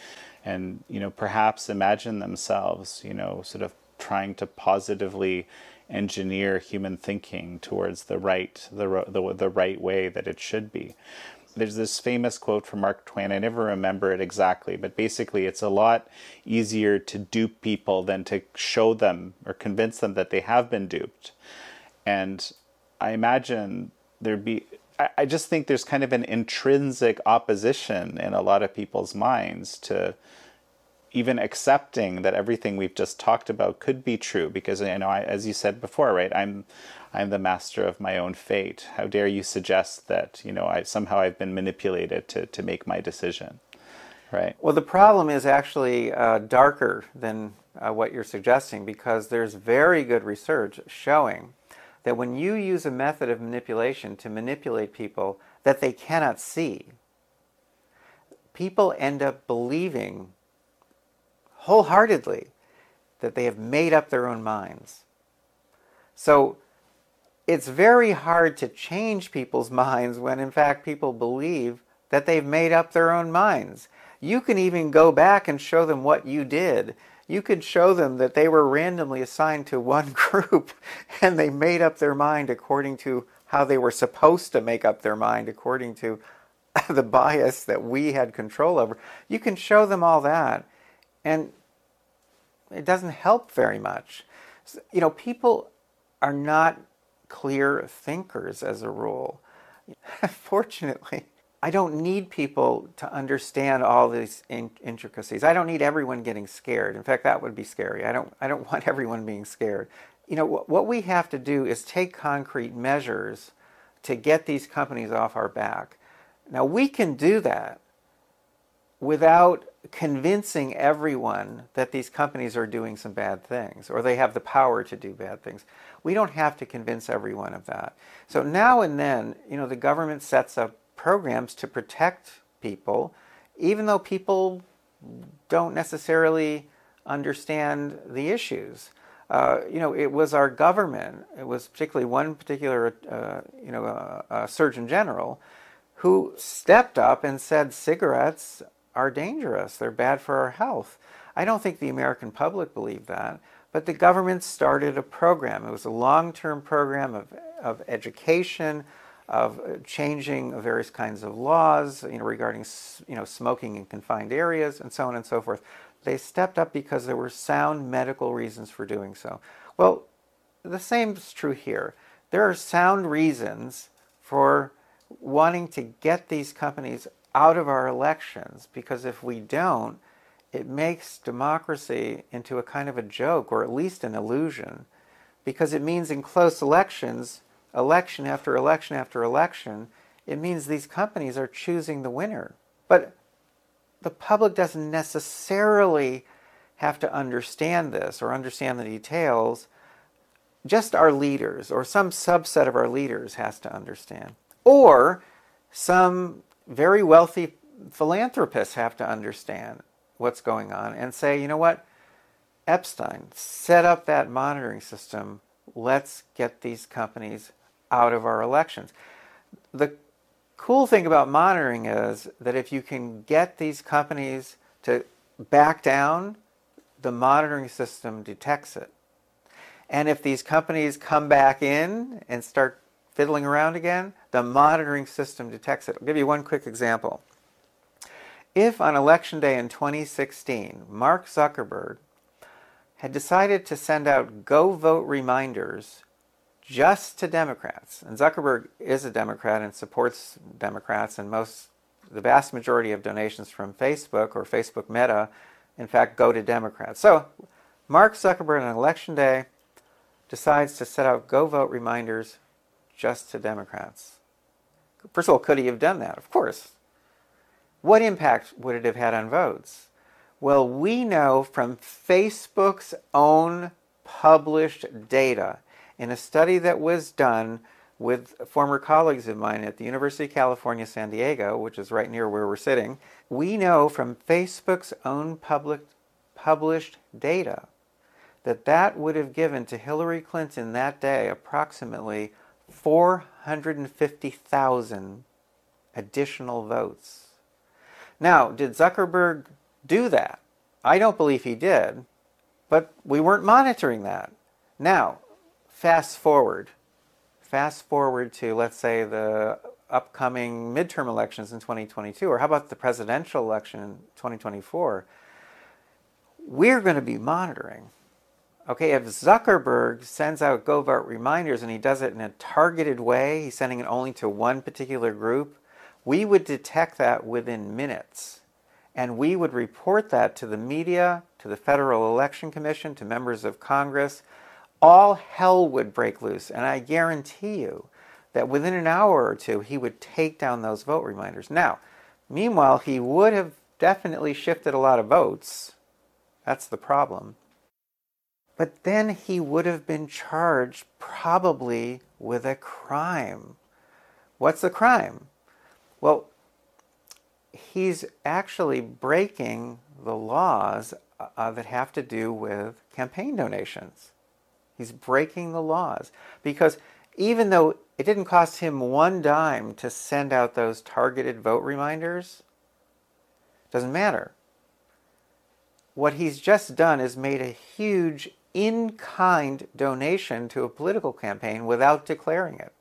Speaker 2: And you know perhaps imagine themselves, you know, sort of trying to positively engineer human thinking towards the right the the, the right way that it should be. There's this famous quote from Mark Twain. I never remember it exactly, but basically, it's a lot easier to dupe people than to show them or convince them that they have been duped. And I imagine there'd be I, just think there's kind of an intrinsic opposition in a lot of people's minds to even accepting that everything we've just talked about could be true because you know I, as you said before right i'm i'm the master of my own fate. How dare you suggest that you know i somehow i've been manipulated to to make my decision right?
Speaker 1: Well the problem is actually uh, darker than uh, what you're suggesting because there's very good research showing that when you use a method of manipulation to manipulate people that they cannot see, people end up believing wholeheartedly that they have made up their own minds. So it's very hard to change people's minds when, in fact, people believe that they've made up their own minds. You can even go back and show them what you did you could show them that they were randomly assigned to one group and they made up their mind according to how they were supposed to make up their mind according to the bias that we had control over. You can show them all that and it doesn't help very much. You know, people are not clear thinkers as a rule. Fortunately, I don't need people to understand all these in- intricacies. I don't need everyone getting scared. In fact, that would be scary. I don't, I don't want everyone being scared. You know, wh- what we have to do is take concrete measures to get these companies off our back. Now, we can do that without convincing everyone that these companies are doing some bad things or they have the power to do bad things. We don't have to convince everyone of that. So now and then, you know, the government sets up programs to protect people, even though people don't necessarily understand the issues. Uh, you know, it was our government, it was particularly one particular, uh, you know, uh, uh Surgeon General, who stepped up and said cigarettes are dangerous, they're bad for our health. I don't think the American public believed that, but the government started a program. It was a long term program of, of education, of uh, changing various kinds of laws you know, regarding you know, smoking in confined areas, and so on and so forth. They stepped up because there were sound medical reasons for doing so. Well, the same is true here. There are sound reasons for wanting to get these companies out of our elections because if we don't, it makes democracy into a kind of a joke or at least an illusion because it means in close elections, election after election after election, it means these companies are choosing the winner. But the public doesn't necessarily have to understand this or understand the details. Just our leaders or some subset of our leaders has to understand. Or some very wealthy philanthropists have to understand what's going on and say, you know what, Epstein, set up that monitoring system. Let's get these companies out of our elections. The cool thing about monitoring is that if you can get these companies to back down, the monitoring system detects it. And if these companies come back in and start fiddling around again, the monitoring system detects it. I'll give you one quick example. If on election day in 2016, Mark Zuckerberg had decided to send out go vote reminders just to Democrats, and Zuckerberg is a Democrat and supports Democrats, and most, the vast majority of donations from Facebook or Facebook Meta, in fact, go to Democrats. So, Mark Zuckerberg on election day decides to set out go vote reminders just to Democrats. First of all, could he have done that? Of course. What impact would it have had on votes? Well, we know from Facebook's own published data in a study that was done with former colleagues of mine at the University of California, San Diego, which is right near where we're sitting, we know from Facebook's own public, published data that that would have given to Hillary Clinton that day approximately 450,000 additional votes. Now, did Zuckerberg do that? I don't believe he did, but we weren't monitoring that. Now, fast forward. Fast forward to, let's say, the upcoming midterm elections in 2022, or how about the presidential election in 2024? We're going to be monitoring Okay, if Zuckerberg sends out go vote reminders and he does it in a targeted way, he's sending it only to one particular group, we would detect that within minutes. And we would report that to the media, to the Federal Election Commission, to members of Congress. All hell would break loose. And I guarantee you that within an hour or two, he would take down those vote reminders. Now, meanwhile, he would have definitely shifted a lot of votes. That's the problem. But then he would have been charged probably with a crime. What's the crime? Well, he's actually breaking the laws uh, that have to do with campaign donations. He's breaking the laws because even though it didn't cost him one dime to send out those targeted vote reminders, doesn't matter. What he's just done is made a huge in kind donation to a political campaign without declaring it.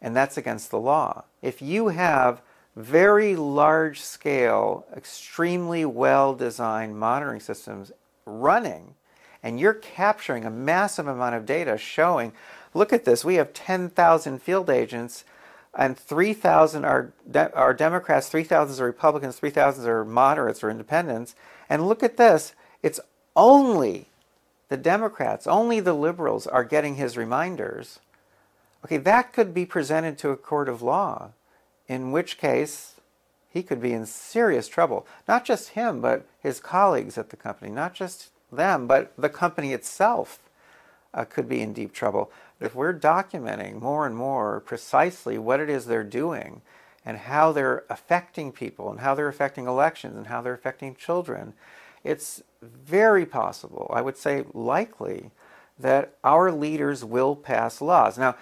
Speaker 1: And that's against the law. If you have very large scale, extremely well designed monitoring systems running, and you're capturing a massive amount of data showing, look at this, we have 10,000 field agents and 3,000 are, de- are Democrats, 3,000 are Republicans, 3,000 are moderates or independents. And look at this, it's only the Democrats, only the liberals are getting his reminders. Okay, that could be presented to a court of law, in which case he could be in serious trouble. Not just him, but his colleagues at the company, not just them, but the company itself uh, could be in deep trouble. If we're documenting more and more precisely what it is they're doing and how they're affecting people and how they're affecting elections and how they're affecting children, it's very possible, I would say likely, that our leaders will pass laws. Now,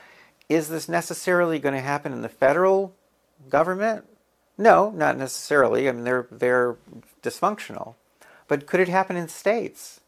Speaker 1: is this necessarily going to happen in the federal government? No, not necessarily. I mean, they're, they're dysfunctional. But could it happen in states?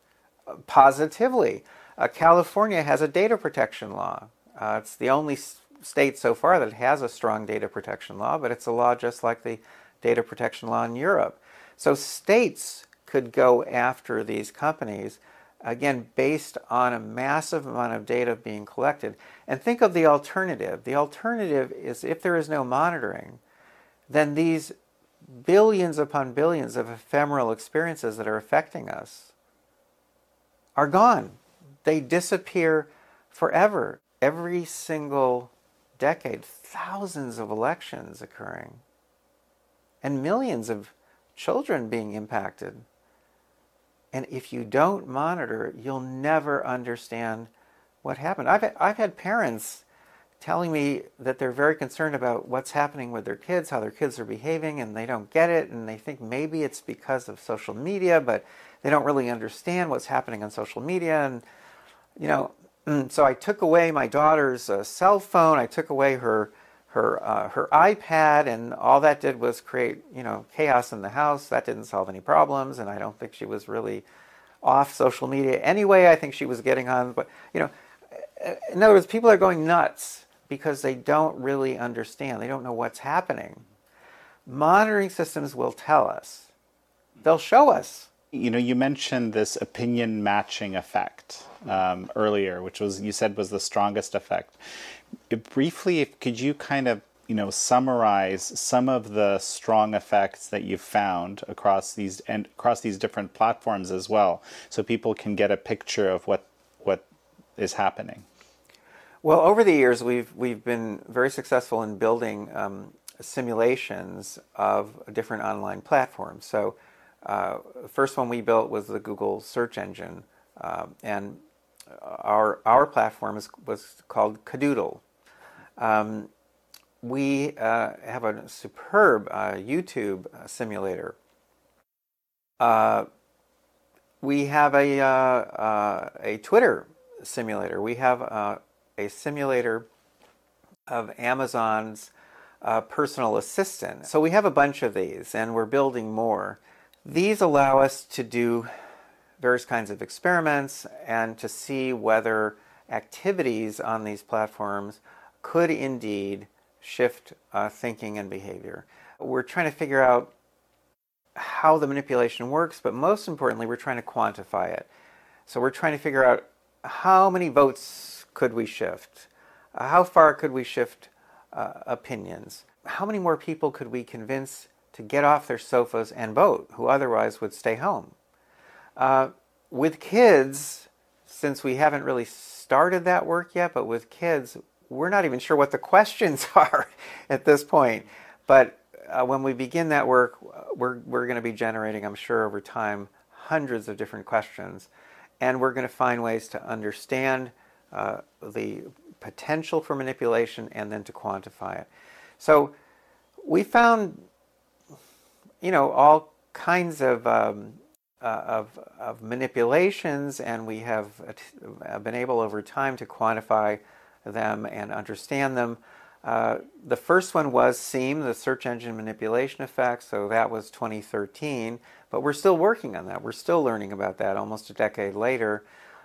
Speaker 1: Positively. Uh, California has a data protection law. Uh, it's the only state so far that has a strong data protection law, but it's a law just like the data protection law in Europe. So states could go after these companies, again, based on a massive amount of data being collected. And think of the alternative. The alternative is if there is no monitoring, then these billions upon billions of ephemeral experiences that are affecting us are gone they disappear forever. Every single decade, thousands of elections occurring, and millions of children being impacted. And if you don't monitor, you'll never understand what happened. I've, I've had parents telling me that they're very concerned about what's happening with their kids, how their kids are behaving, and they don't get it, and they think maybe it's because of social media, but they don't really understand what's happening on social media. And you know, mm, so I took away my daughter's uh, cell phone. I took away her her uh, her iPad, and all that did was create you know chaos in the house. That didn't solve any problems, and I don't think she was really off social media anyway. I think she was getting on, but you know, in other words, people are going nuts because they don't really understand. They don't know what's happening. Monitoring systems will tell us. They'll show us
Speaker 2: you know, you mentioned this opinion matching effect um, earlier, which was you said was the strongest effect. Briefly, could you kind of you know summarize some of the strong effects that you've found across these and across these different platforms as well, so people can get a picture of what what is happening?
Speaker 1: Well, over the years, we've we've been very successful in building um, simulations of different online platforms. So uh, the first one we built was the Google search engine, uh, and our our platform is, was called Kadoodle. Um, we uh, have a superb uh, YouTube simulator. Uh, we have a a Twitter simulator. We have a simulator of Amazon's personal assistant. So we have a bunch of these, and we're building more. These allow us to do various kinds of experiments and to see whether activities on these platforms could indeed shift uh, thinking and behavior. We're trying to figure out how the manipulation works, but most importantly, we're trying to quantify it. So we're trying to figure out how many votes could we shift? How far could we shift uh, opinions? How many more people could we convince to get off their sofas and vote, who otherwise would stay home. Uh, with kids, since we haven't really started that work yet, but with kids, we're not even sure what the questions are at this point. But uh, when we begin that work, we're, we're going to be generating, I'm sure, over time, hundreds of different questions. And we're going to find ways to understand uh, the potential for manipulation and then to quantify it. So we found you know, all kinds of, um, uh, of, of, manipulations, and we have uh, been able over time to quantify them and understand them. Uh, the first one was SEME, the search engine manipulation effect, so that was 2013, but we're still working on that. We're still learning about that almost a decade later.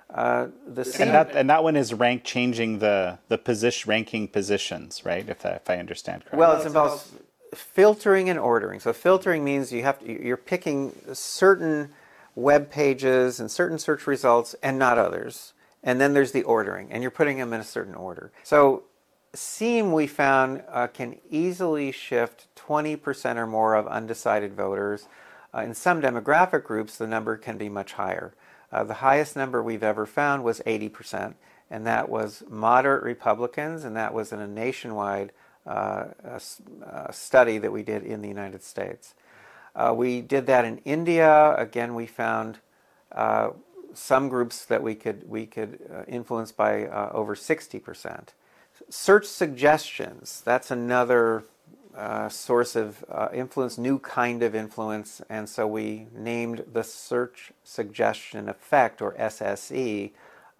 Speaker 1: Uh,
Speaker 2: the and that and that one is rank changing the the position ranking positions, right? If if I understand correctly.
Speaker 1: Well, it involves filtering and ordering. So filtering means you have to, you're picking certain web pages and certain search results and not others. And then there's the ordering, and you're putting them in a certain order. So SEME we found uh, can easily shift 20% or more of undecided voters. Uh, in some demographic groups, the number can be much higher. Uh, the highest number we've ever found was 80%, and that was moderate Republicans, and that was in a nationwide uh, uh, study that we did in the United States. Uh, we did that in India. Again, we found uh, some groups that we could we could influence by over 60%. Search suggestions. That's another uh, source of uh, influence, new kind of influence, and so we named the search suggestion effect, or SSE.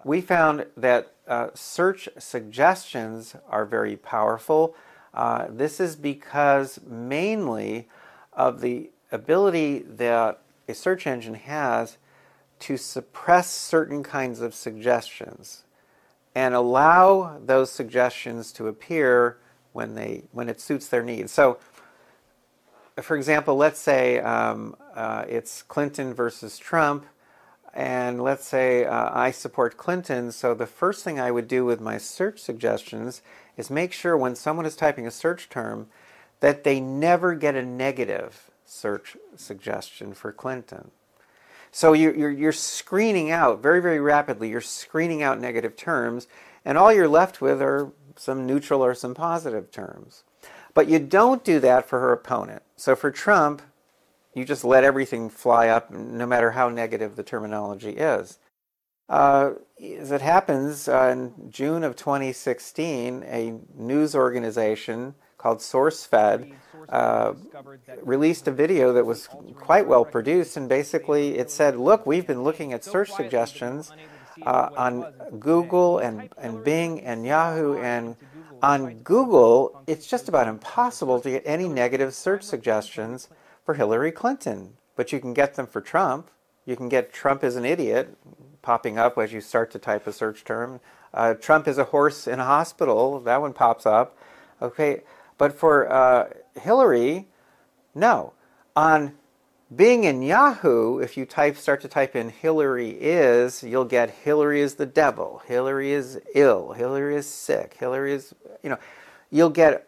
Speaker 1: We found that uh, search suggestions are very powerful. Uh, this is because mainly of the ability that a search engine has to suppress certain kinds of suggestions and allow those suggestions to appear when they when it suits their needs. So, for example, let's say um, uh, it's Clinton versus Trump, and let's say uh, I support Clinton. So the first thing I would do with my search suggestions is make sure when someone is typing a search term that they never get a negative search suggestion for Clinton. So you're, you're, you're, screening out very, very rapidly, you're screening out negative terms, and all you're left with are some neutral or some positive terms. But you don't do that for her opponent. So for Trump, you just let everything fly up, no matter how negative the terminology is. Uh, as it happens, uh, in June of 2016, a news organization called SourceFed uh, released a video that was quite well produced, and basically it said, "Look, we've been looking at search suggestions uh, on Google and, and Bing and Yahoo, and on Google, it's just about impossible to get any negative search suggestions for Hillary Clinton, but you can get them for Trump. You can get Trump is an idiot popping up as you start to type a search term. Uh, Trump is a horse in a hospital. That one pops up. Okay, but for uh, Hillary, no. On Bing in Yahoo, if you type start to type in Hillary is, you'll get Hillary is the devil, Hillary is ill, Hillary is sick, Hillary is, you know, you'll get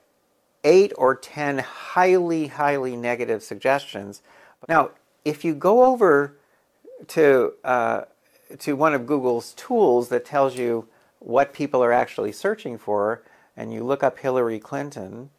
Speaker 1: eight or ten highly, highly negative suggestions. Now, if you go over to uh, to one of Google's tools that tells you what people are actually searching for, and you look up Hillary Clinton,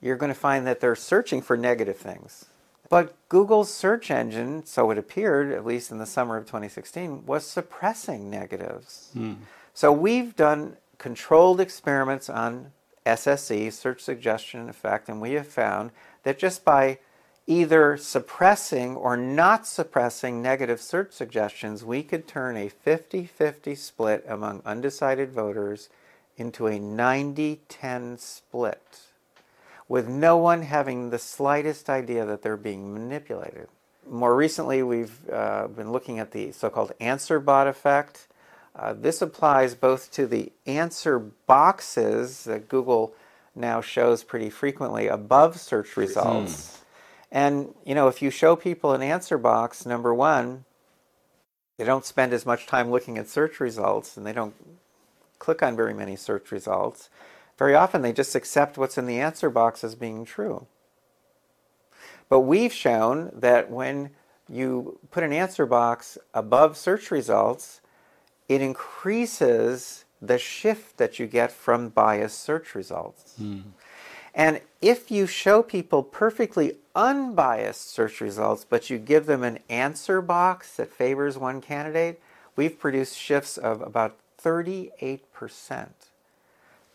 Speaker 1: you're going to find that they're searching for negative things. But Google's search engine, so it appeared, at least in the summer of 2016, was suppressing negatives. Hmm. So we've done controlled experiments on SSE, search suggestion effect, and we have found that just by either suppressing or not suppressing negative search suggestions, we could turn a 50 50 split among undecided voters into a 90 10 split with no one having the slightest idea that they're being manipulated. More recently, we've uh, been looking at the so called answer bot effect. Uh, this applies both to the answer boxes that Google now shows pretty frequently above search results. Mm. And, you know, if you show people an answer box, number one, they don't spend as much time looking at search results and they don't click on very many search results. Very often they just accept what's in the answer box as being true. But we've shown that when you put an answer box above search results, it increases the shift that you get from biased search results. Mm. And if you show people perfectly unbiased search results, but you give them an answer box that favors one candidate, we've produced shifts of about 38%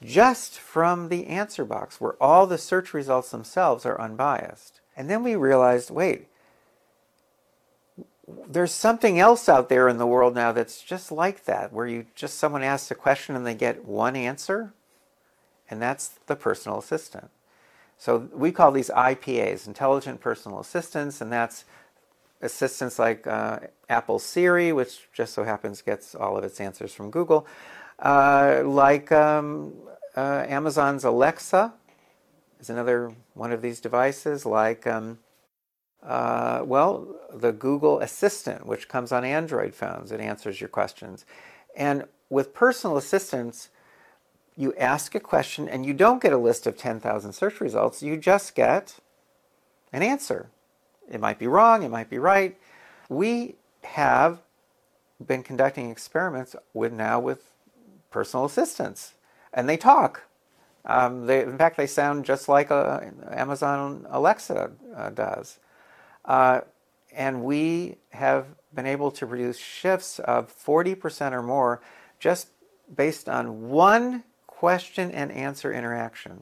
Speaker 1: just from the answer box, where all the search results themselves are unbiased. And then we realized wait, there's something else out there in the world now that's just like that, where you just someone asks a question and they get one answer, and that's the personal assistant. So we call these IPAs, intelligent personal assistants, and that's assistants like uh, Apple Siri, which just so happens gets all of its answers from Google, uh, like um, uh, Amazon's Alexa is another one of these devices, like, um, uh, well, the Google Assistant, which comes on Android phones. It answers your questions. And with personal assistants, you ask a question and you don't get a list of 10,000 search results, you just get an answer. It might be wrong, it might be right. We have been conducting experiments with now with personal assistants, and they talk. Um, they, in fact, they sound just like uh, Amazon Alexa uh, does. Uh, and we have been able to produce shifts of 40% or more just based on one question and answer interaction.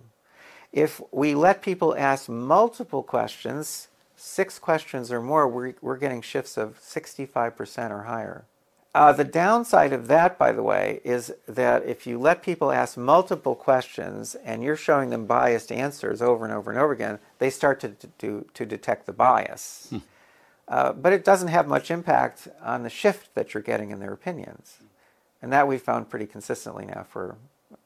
Speaker 1: If we let people ask multiple questions, six questions or more, we're, we're getting shifts of 65% or higher. Uh, the downside of that, by the way, is that if you let people ask multiple questions and you're showing them biased answers over and over and over again, they start to, to, to detect the bias. Hmm. Uh, but it doesn't have much impact on the shift that you're getting in their opinions. And that we've found pretty consistently now for,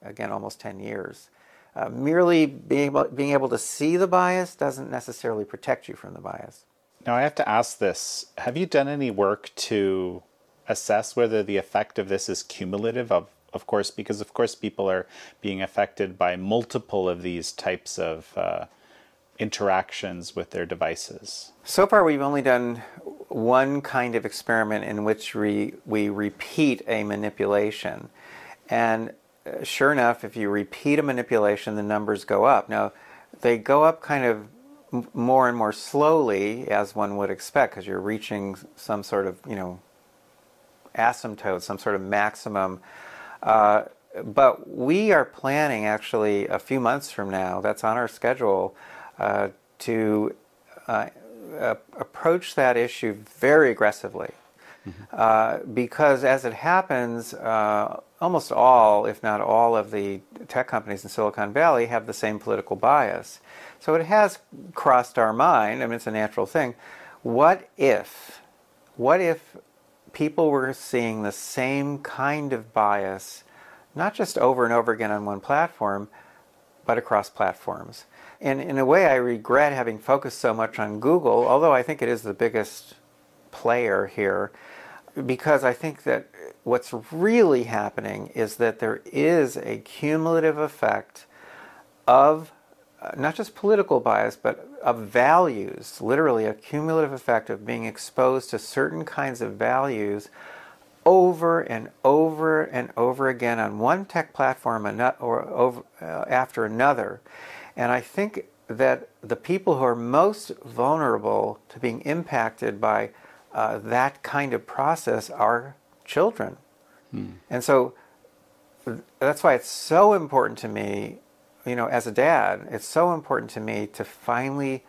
Speaker 1: again, almost 10 years. Uh, merely being able, being able to see the bias doesn't necessarily protect you from the bias.
Speaker 2: Now, I have to ask this Have you done any work to assess whether the effect of this is cumulative of of course because of course people are being affected by multiple of these types of uh, interactions with their devices
Speaker 1: so far we've only done one kind of experiment in which we, we repeat a manipulation and sure enough if you repeat a manipulation the numbers go up now they go up kind of more and more slowly as one would expect because you're reaching some sort of you know asymptote, some sort of maximum. Uh, but we are planning actually a few months from now, that's on our schedule, uh, to uh, approach that issue very aggressively. Mm-hmm. because as it happens, uh, almost all, if not all, of the tech companies in Silicon Valley have the same political bias. So it has crossed our mind. I mean, it's a natural thing. What if, what if people were seeing the same kind of bias, not just over and over again on one platform, but across platforms. And in a way, I regret having focused so much on Google, although I think it is the biggest player here, because I think that what's really happening is that there is a cumulative effect of uh, not just political bias, but of values, literally a cumulative effect of being exposed to certain kinds of values over and over and over again on one tech platform or over, uh, after another. And I think that the people who are most vulnerable to being impacted by uh, that kind of process are children. Hmm. And so that's why it's so important to me you know, as a dad, it's so important to me to finally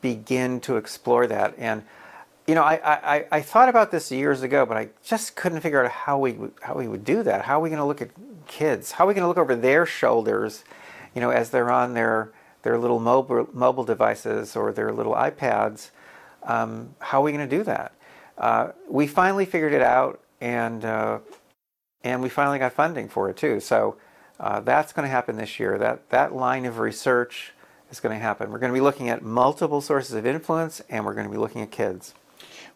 Speaker 1: begin to explore that. And, you know, I, I, I thought about this years ago, but I just couldn't figure out how we, how we would do that. How are we going to look at kids? How are we going to look over their shoulders, you know, as they're on their, their little mobile, mobile devices or their little iPads? Um, how are we going to do that? Uh, we finally figured it out, and, uh, and we finally got funding for it too. So, uh, that's going to happen this year. That, that line of research is going to happen. We're going to be looking at multiple sources of influence and we're going to be looking at kids.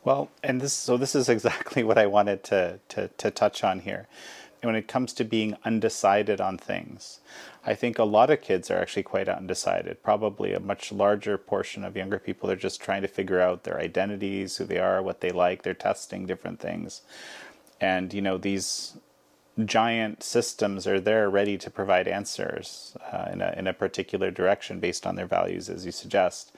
Speaker 2: Well, and this so this is exactly what I wanted to, to, to touch on here. when it comes to being undecided on things, I think a lot of kids are actually quite undecided. Probably a much larger portion of younger people are just trying to figure out their identities, who they are, what they like. They're testing different things. And, you know, these giant systems are there ready to provide answers uh, in, a, in a particular direction based on their values, as you suggest.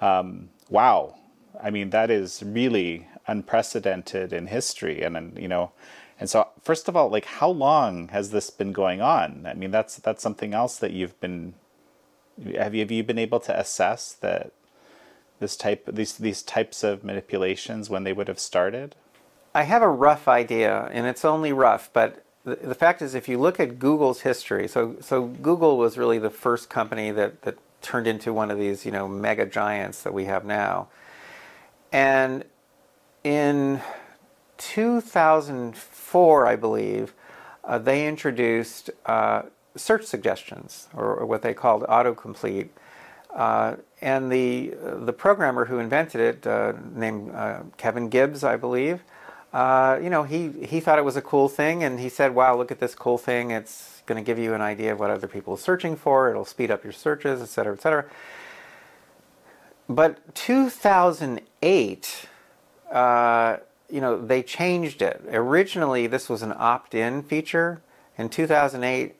Speaker 2: Um, wow. I mean, that is really unprecedented in history. And, and, you know, and so first of all, like how long has this been going on? I mean, that's, that's something else that you've been, have you, have you been able to assess that this type, these, these types of manipulations when they would have started?
Speaker 1: I have a rough idea, and it's only rough, but the, the fact is, if you look at Google's history, so so Google was really the first company that that turned into one of these you know mega giants that we have now, and in 2004, I believe, uh, they introduced uh, search suggestions, or, or, what they called autocomplete. Uh, and the the programmer who invented it, uh, named uh, Kevin Gibbs, I believe, uh, you know, he, he thought it was a cool thing, and he said, wow, look at this cool thing. It's going to give you an idea of what other people are searching for. It'll speed up your searches, et cetera, et cetera. But 2008, uh, you know, they changed it. Originally, this was an opt-in feature, In 2008,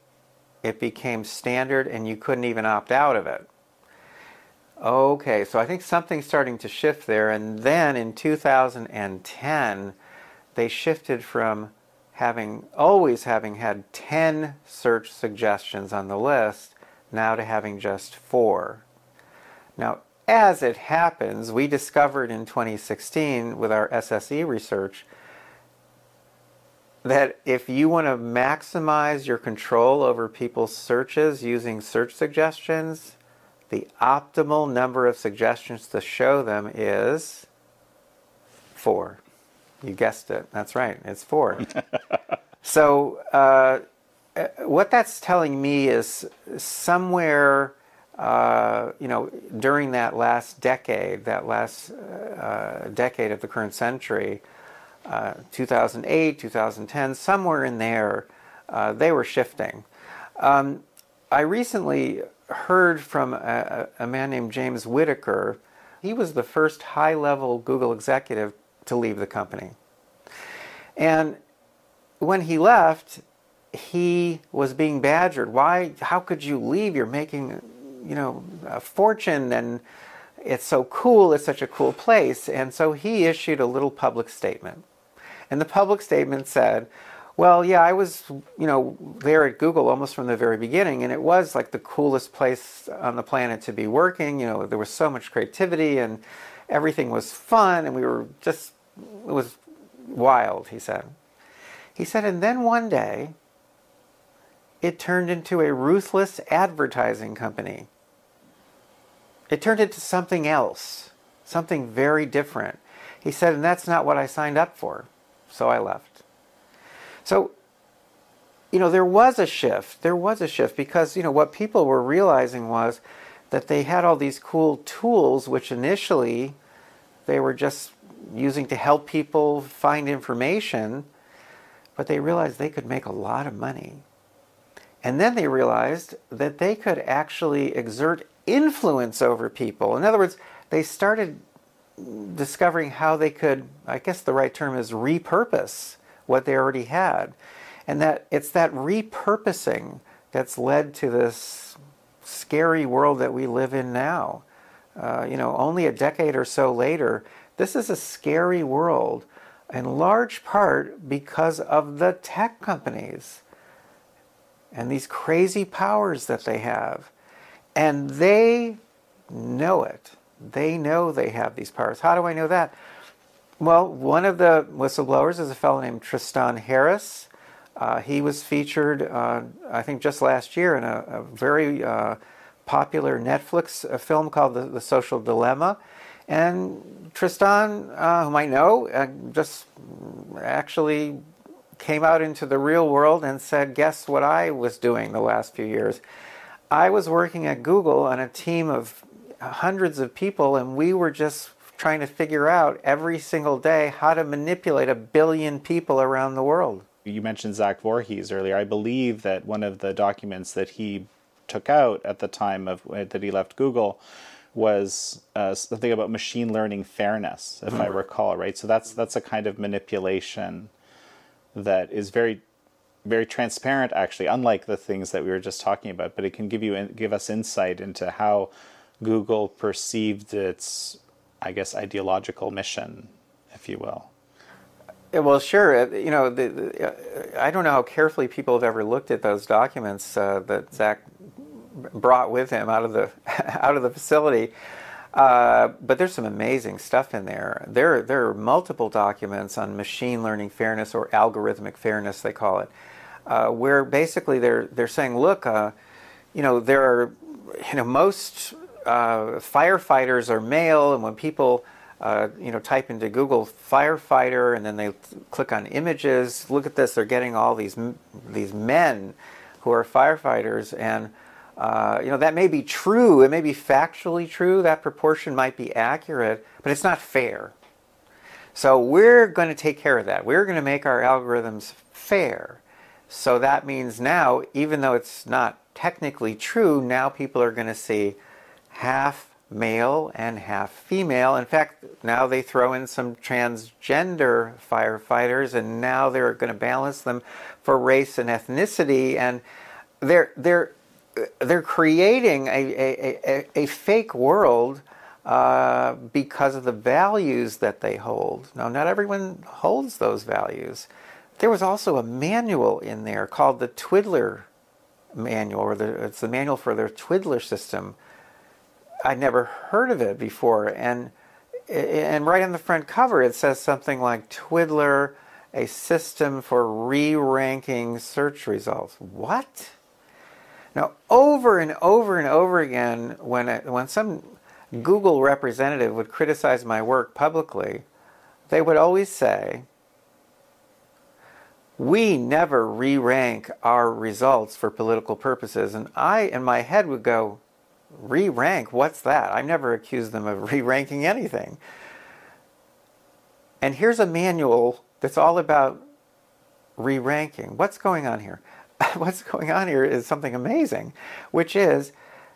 Speaker 1: it became standard and you couldn't even opt out of it. Okay, so I think something's starting to shift there. And then in 2010, they shifted from having always having had 10 search suggestions on the list now to having just four. Now, as it happens, we discovered in 2016 with our SSE research that if you want to maximize your control over people's searches using search suggestions, the optimal number of suggestions to show them is four. You guessed it. That's right. It's four. so, uh, uh, what that's telling me is somewhere, uh, you know, during that last decade, that last uh, decade of the current century, uh, 2008, 2010, somewhere in there, uh, they were shifting. Um, I recently heard from a, a, man named James Whittaker. He was the first high level Google executive to leave the company. And when he left, he was being badgered. Why? How could you leave? You're making, you know, a fortune and it's so cool. It's such a cool place. And so he issued a little public statement. And the public statement said, well, yeah, I was, you know, there at Google almost from the very beginning, and it was like the coolest place on the planet to be working. You know, there was so much creativity, and everything was fun, and we were just, it was wild, he said. He said, and then one day, it turned into a ruthless advertising company. It turned into something else, something very different. He said, and that's not what I signed up for, so I left. So, you know, there was a shift. There was a shift because, you know, what people were realizing was that they had all these cool tools, which initially they were just using to help people find information, but they realized they could make a lot of money. And then they realized that they could actually exert influence over people. In other words, they started discovering how they could, I guess the right term is repurpose what they already had. And that it's that repurposing that's led to this scary world that we live in now. Uh, you know, only a decade or so later, this is a scary world in large part because of the tech companies and these crazy powers that they have. And they know it. They know they have these powers. How do I know that? Well, one of the whistleblowers is a fellow named Tristan Harris. Uh, he was featured, uh, I think, just last year in a, a very uh, popular Netflix uh, film called the, the, Social Dilemma. And Tristan, uh, whom I know, uh, just actually came out into the real world and said, Guess what I was doing the last few years? I was working at Google on a team of hundreds of people, and we were just trying to figure out every single day how to manipulate a billion people around the world.
Speaker 2: You mentioned Zach Vorhies earlier. I believe that one of the documents that he took out at the time of that he left Google was uh, something about machine learning fairness, if I recall, right? So that's that's a kind of manipulation that is very very transparent actually unlike the things that we were just talking about but it can give you give us insight into how google perceived its I guess, ideological mission, if you will.
Speaker 1: Well, sure. Uh, you know, the, the, uh, I don't know how carefully people have ever looked at those documents uh, that Zach brought with him out of the out of the facility. Uh, but there's some amazing stuff in there. There, there are multiple documents on machine learning fairness or algorithmic fairness, they call it, uh, where basically they're they're saying, look, uh, you know, there are, you know, most uh, firefighters are male, and when people uh, you know type into Google firefighter and then they click on images, look at this, they're getting all these these men who are firefighters, and uh, you know that may be true, it may be factually true, that proportion might be accurate, but it's not fair. So we're going to take care of that. We're going to make our algorithms fair. So that means now, even though it's not technically true, now people are going to see half male and half female. In fact, now they throw in some transgender firefighters, and now they're going to balance them for race and ethnicity, and they're they're they're creating a a, a, a fake world. Uh, because of the values that they hold. Now, not everyone holds those values. There was also a manual in there called the Twiddler manual, or the, it's the manual for their Twiddler system, I'd never heard of it before. And, and right on the front cover, it says something like Twiddler, a system for re ranking search results. What? Now, over and over and over again, when, it, when some Google representative would criticize my work publicly, they would always say, we never re rank our results for political purposes. And I, in my head, would go, Re rank? What's that? I've never accused them of re ranking anything. And here's a manual that's all about re ranking. What's going on here? What's going on here is something amazing, which is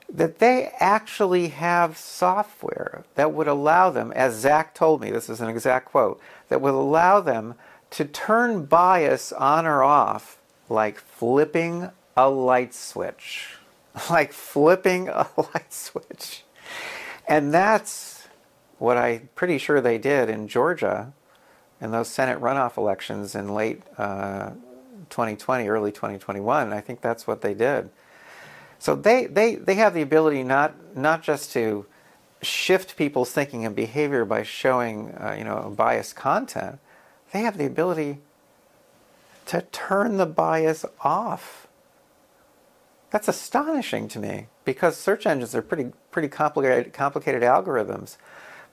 Speaker 1: that they actually have software that would allow them, as Zach told me, this is an exact quote, that would allow them to turn bias on or off like flipping a light switch. like flipping a light switch. And that's what I'm pretty sure they did in Georgia in those Senate runoff elections in late uh, 2020, early 2021. I think that's what they did. So they, they, they have the ability not, not just to shift people's thinking and behavior by showing uh, you know, biased content, they have the ability to turn the bias off. That's astonishing to me because search engines are pretty pretty complicated complicated algorithms,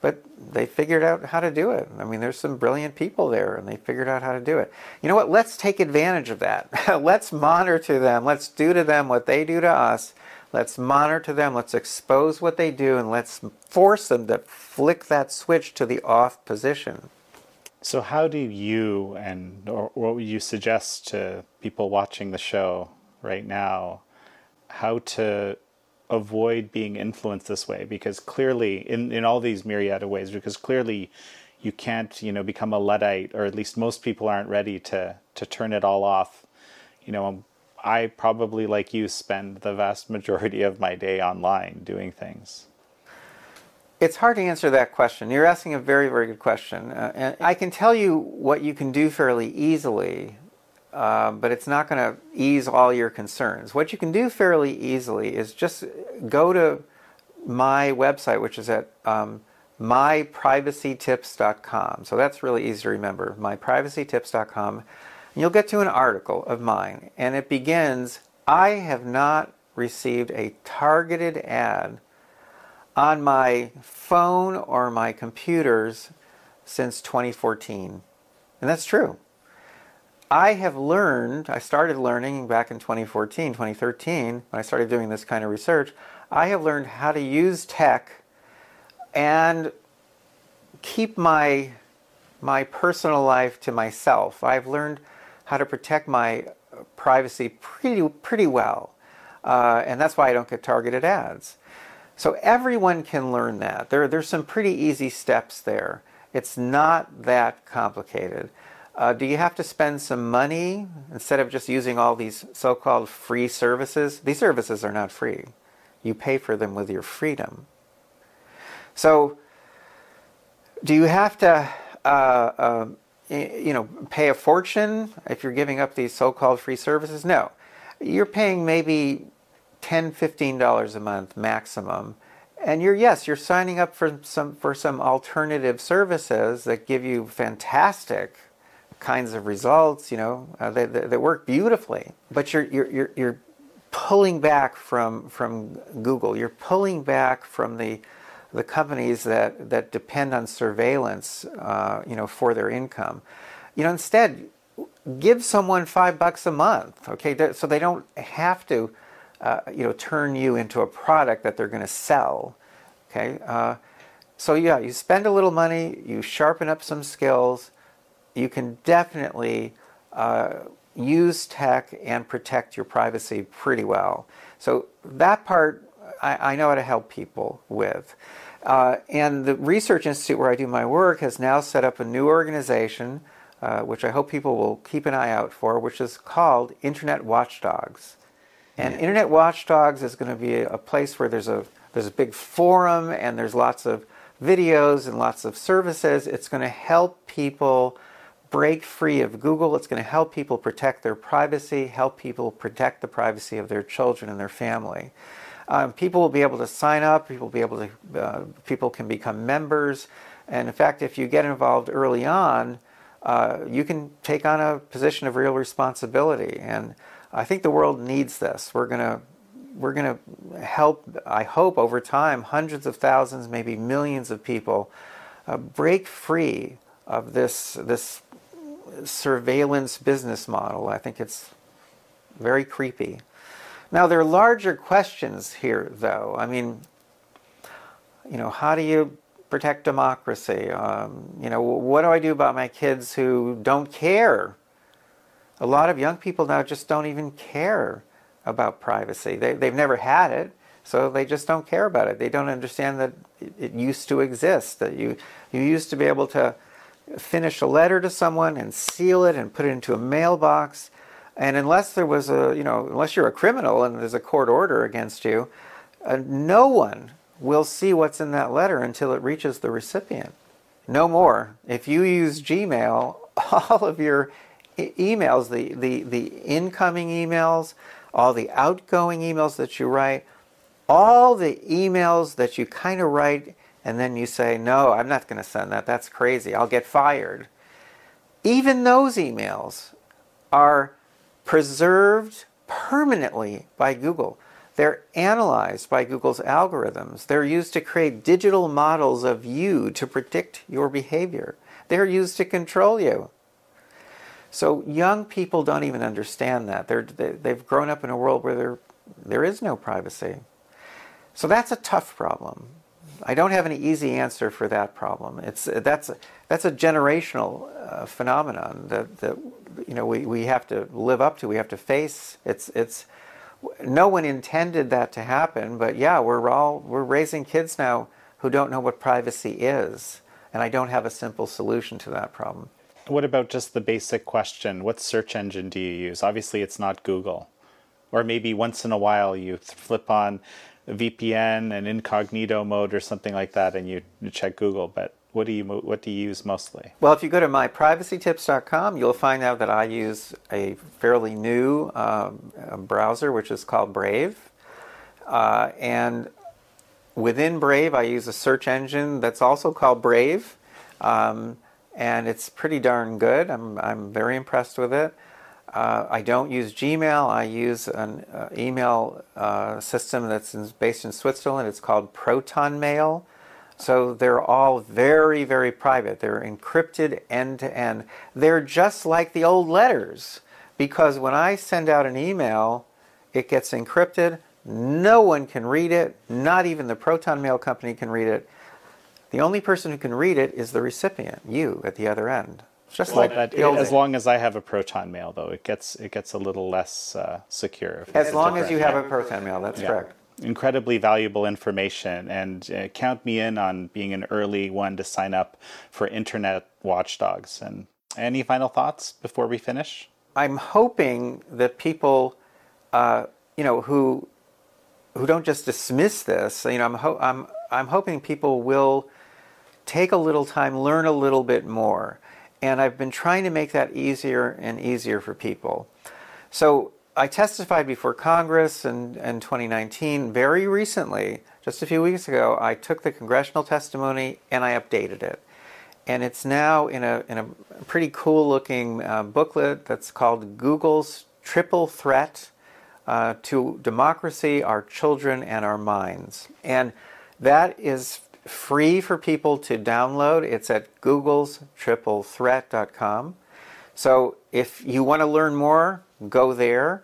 Speaker 1: but they figured out how to do it. I mean, there's some brilliant people there, and they figured out how to do it. You know what? Let's take advantage of that. let's monitor them. Let's do to them what they do to us. Let's monitor them. Let's expose what they do, and let's force them to flick that switch to the off position.
Speaker 2: So, how do you and or what would you suggest to people watching the show right now how to avoid being influenced this way? Because clearly in, in all these myriad of ways because clearly you can't you know become a luddite or at least most people aren't ready to to turn it all off. You know i probably like you spend the vast majority of my day online doing things
Speaker 1: it's hard to answer that question you're asking a very very good question uh, and i can tell you what you can do fairly easily um, but it's not going to ease all your concerns. What you can do fairly easily is just go to my website, which is at um, myprivacytips.com. So that's really easy to remember, myprivacytips.com. And you'll get to an article of mine, and it begins I have not received a targeted ad on my phone or my computers since 2014. And that's true. I have learned, I started learning back in 2014, 2013, when I started doing this kind of research. I have learned how to use tech and keep my, my personal life to myself. I've learned how to protect my privacy pretty, pretty well. Uh, and that's why I don't get targeted ads. So everyone can learn that. There, there's some pretty easy steps there. It's not that complicated. Uh, do you have to spend some money instead of just using all these so called free services? These services are not free. You pay for them with your freedom. So, do you have to, uh, uh, you know, pay a fortune if you're giving up these so called free services? No. You're paying maybe $10, $15 a month maximum. And you're yes, you're signing up for some for some alternative services that give you fantastic kinds of results, you know, uh, they, they, work beautifully. But you're, you're, you're, you're pulling back from, from Google. You're pulling back from the, the companies that, that depend on surveillance, uh, you know, for their income. You know, instead, give someone five bucks a month, okay, so they don't have to, uh, you know, turn you into a product that they're going to sell, okay. Uh, so yeah, you spend a little money, you sharpen up some skills, you can definitely uh, use tech and protect your privacy pretty well. So that part I, I know how to help people with. Uh, and the Research Institute, where I do my work, has now set up a new organization, uh, which I hope people will keep an eye out for, which is called Internet Watchdogs. And. Internet Watchdogs is going to be a, a place where there's a there's a big forum and there's lots of videos and lots of services. It's going to help people break free of Google. It's going to help people protect their privacy, help people protect the privacy of their children and their family. Um, people will be able to sign up. People will be able to. Uh, people can become members, and in fact, if you get involved early on, uh, you can take on a position of real responsibility. And I think the world needs this. We're gonna we're going to help, I hope, over time, hundreds of thousands, maybe millions of people uh, break free of this, this surveillance business model. I think it's very creepy. Now, there are larger questions here, though. I mean, you know, how do you protect democracy? Um, you know, what do I do about my kids who don't care? A lot of young people now just don't even care about privacy. They, they've never had it, so they just don't care about it. They don't understand that it, used to exist, that you, you used to be able to finish a letter to someone and seal it and put it into a mailbox. And unless there was a, you know, unless you're a criminal and there's a court order against you, uh, no one will see what's in that letter until it reaches the recipient. No more. If you use Gmail, all of your emails, the, the, the incoming emails, all the outgoing emails that you write, all the emails that you kind of write and then you say, no, I'm not going to send that. That's crazy. I'll get fired. Even those emails are preserved permanently by Google. They're analyzed by Google's algorithms. They're used to create digital models of you to predict your behavior. They're used to control you. So young people don't even understand that. They're, they, have grown up in a world where there, there is no privacy. So that's a tough problem. I don't have any easy answer for that problem. It's, that's, that's a generational uh, phenomenon that, that you know, we, we have to live up to, we have to face. It's, it's, no one intended that to happen, but yeah, we're all, we're raising kids now who don't know what privacy is. And I don't have a simple solution to that problem.
Speaker 2: What about just the basic question? What search engine do you use? Obviously, it's not Google. Or maybe once in a while you flip on VPN and incognito mode or something like that and you check Google. But what do you what do you use mostly?
Speaker 1: Well, if you go to myprivacytips.com, you'll find out that I use a fairly new um, browser, which is called Brave, uh, and within Brave, I use a search engine that's also called Brave. Um, and it's pretty darn good. I'm, I'm very impressed with it. Uh, I don't use Gmail. I use an uh, email uh, system that's in, based in Switzerland. It's called Proton Mail. So they're all very, very private. They're encrypted end to end. They're just like the old letters because when I send out an email, it gets encrypted. No one can read it. Not even the Proton Mail company can read it. The only person who can read it is the recipient, you at the other end.
Speaker 2: Just well, like that. as long as I have a proton mail, though, it gets it gets a little less uh, secure.
Speaker 1: As long as you have a proton mail, that's yeah. correct.
Speaker 2: Incredibly valuable information, and uh, count me in on being an early one to sign up for Internet Watchdogs. And any final thoughts before we finish?
Speaker 1: I'm hoping that people, uh, you know, who who don't just dismiss this. You know, I'm ho- I'm I'm hoping people will take a little time, learn a little bit more. And I've been trying to make that easier and easier for people. So I testified before Congress in, in 2019. Very recently, just a few weeks ago, I took the congressional testimony and I updated it. And it's now in a, in a pretty cool looking uh, booklet that's called Google's Triple Threat uh, to Democracy, Our Children, and Our Minds. And that is free for people to download. It's at Google's triplethreat.com. So if you want to learn more, go there.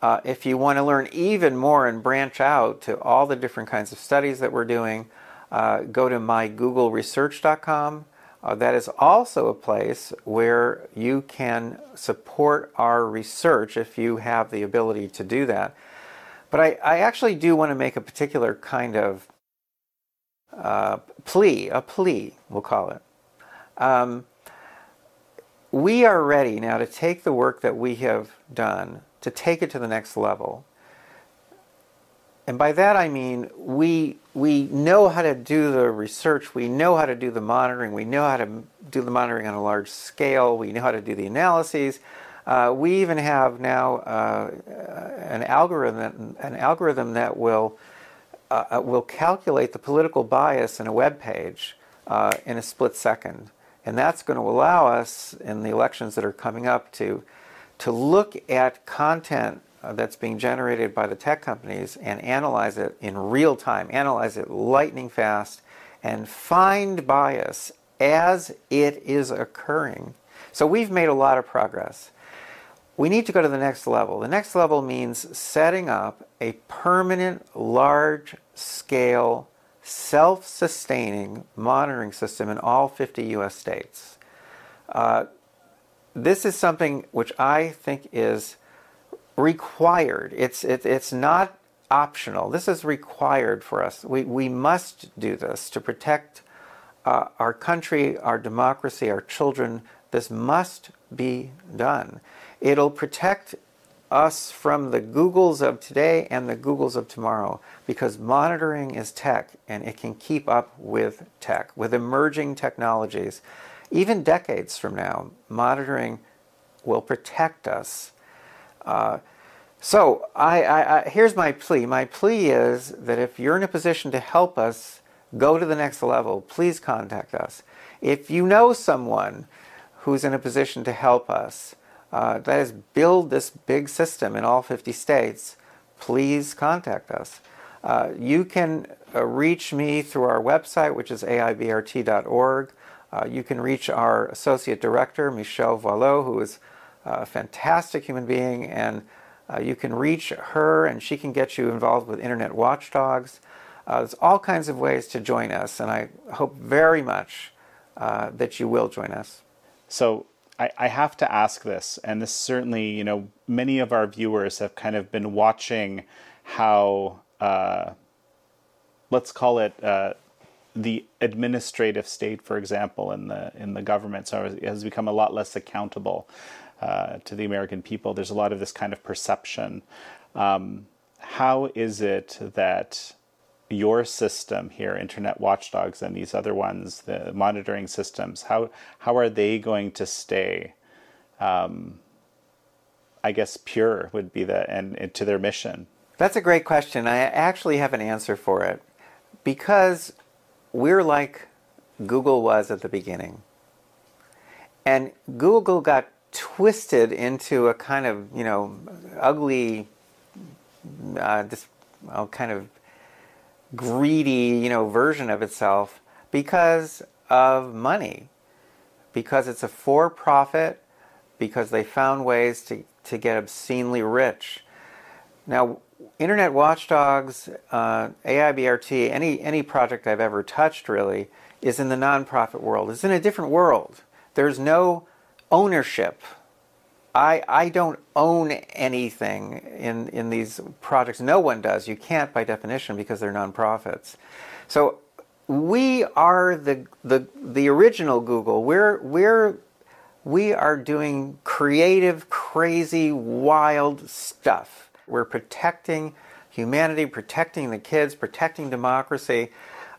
Speaker 1: Uh, if you want to learn even more and branch out to all the different kinds of studies that we're doing, uh, go to mygoogleresearch.com. Uh, that is also a place where you can support our research if you have the ability to do that. But I, I actually do want to make a particular kind of uh, plea, a plea, we'll call it. Um, we are ready now to take the work that we have done, to take it to the next level. And by that I mean we, we know how to do the research, we know how to do the monitoring, we know how to do the monitoring on a large scale, we know how to do the analyses. Uh, we even have now uh, an algorithm, an algorithm that will uh, uh, will calculate the political bias in a web page uh, in a split second. And that's going to allow us in the elections that are coming up to, to look at content uh, that's being generated by the tech companies and analyze it in real time, analyze it lightning fast, and find bias as it is occurring. So we've made a lot of progress we need to go to the next level. The next level means setting up a permanent, large scale, self sustaining monitoring system in all 50 US states. Uh, this is something which I think is required. It's, it, it's not optional. This is required for us. We, we must do this to protect uh, our country, our democracy, our children. This must be done. It'll protect us from the Googles of today and the Googles of tomorrow because monitoring is tech and it can keep up with tech, with emerging technologies. Even decades from now, monitoring will protect us. Uh, so I, I, I, here's my plea. My plea is that if you're in a position to help us go to the next level, please contact us. If you know someone who's in a position to help us, uh, that is, build this big system in all 50 states, please contact us. Uh, you can uh, reach me through our website, which is aibrt.org. Uh, you can reach our associate director, Michelle Voileau, who is a fantastic human being, and uh, you can reach her and she can get you involved with Internet Watchdogs. Uh, there's all kinds of ways to join us, and I hope very much that you will join us.
Speaker 2: So, I, I have to ask this, and this certainly, you know, many of our viewers have kind of been watching how, uh, let's call it, uh, the administrative state, for example, in the in the government, so has become a lot less accountable uh, to the American people. There's a lot of this kind of perception. Um, how is it that your system here, Internet Watchdogs, and these other ones, the monitoring systems, how how are they going to stay? Um, I guess pure would be the and, and to their mission.
Speaker 1: That's a great question. I actually have an answer for it because we're like Google was at the beginning, and Google got twisted into a kind of you know ugly, uh, this well, kind of greedy, you know, version of itself because of money, because it's a for-profit, because they found ways to, to get obscenely rich. Now, Internet Watchdogs, uh, AIBRT, any any project I've ever touched really is in the nonprofit world. It's in a different world. There's no ownership I, I don't own anything in, in these projects. No one does. You can't by definition because they're nonprofits. So we are the, the, the original Google. We're, we're, we are doing creative, crazy, wild stuff. We're protecting humanity, protecting the kids, protecting democracy,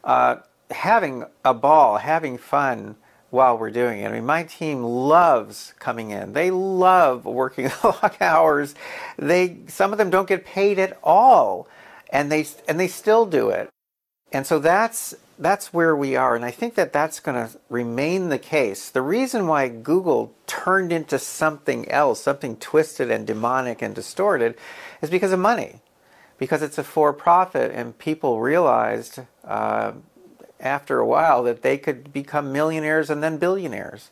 Speaker 1: uh, having a ball, having fun while we're doing it. I mean, my team loves coming in. They love working the long hours. They some of them don't get paid at all, and they and they still do it. And so that's that's where we are, and I think that that's going to remain the case. The reason why Google turned into something else, something twisted and demonic and distorted, is because of money, because it's a for-profit, and people realized. Uh, after a while that they could become millionaires and then billionaires.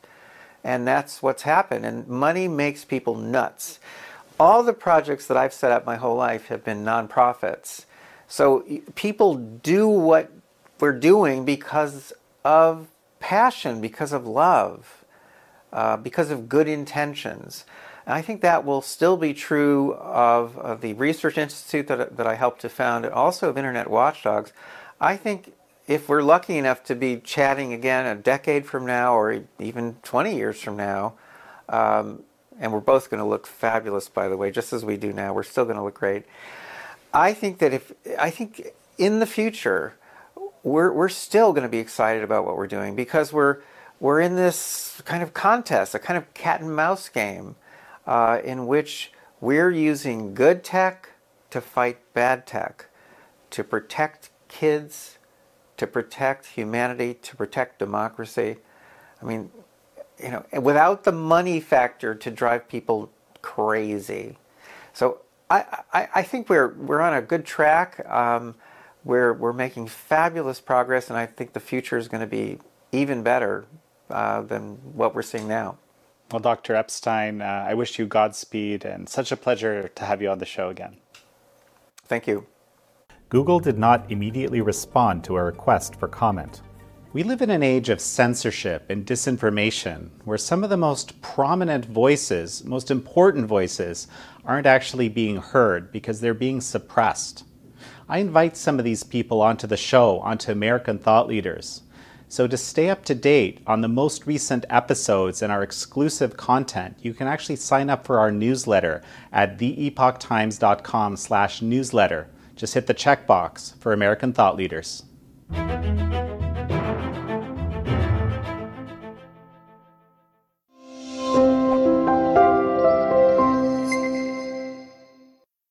Speaker 1: And that's what's happened. And money makes people nuts. All the projects that I've set up my whole life have been nonprofits. So people do what we're doing because of passion, because of love, uh, because of good intentions. And I think that will still be true of, of the research institute that, that I helped to found and also of Internet Watchdogs. I think if we're lucky enough to be chatting again a decade from now or even 20 years from now, um, and we're both going to look fabulous, by the way, just as we do now, we're still going to look great. I think that if, I think in the future, we're, we're still going to be excited about what we're doing because we're, we're in this kind of contest, a kind of cat and mouse game uh, in which we're using good tech to fight bad tech, to protect kids, to protect humanity, to protect democracy. I mean, you know, without the money factor to drive people crazy. So I, I, I think we're we're on a good track. Um, we're we're making fabulous progress, and I think the future is going to be even better uh, than what we're seeing now.
Speaker 2: Well, Dr. Epstein, uh, I wish you Godspeed, and such a pleasure to have you on the show again.
Speaker 1: Thank you.
Speaker 2: Google did not immediately respond to a request for comment. We live in an age of censorship and disinformation where some of the most prominent voices, most important voices, aren't actually being heard because they're being suppressed. I invite some of these people onto the show, onto American thought leaders. So to stay up to date on the most recent episodes and our exclusive content, you can actually sign up for our newsletter at theepochtimes.com slash newsletter. Just hit the checkbox for American Thought Leaders.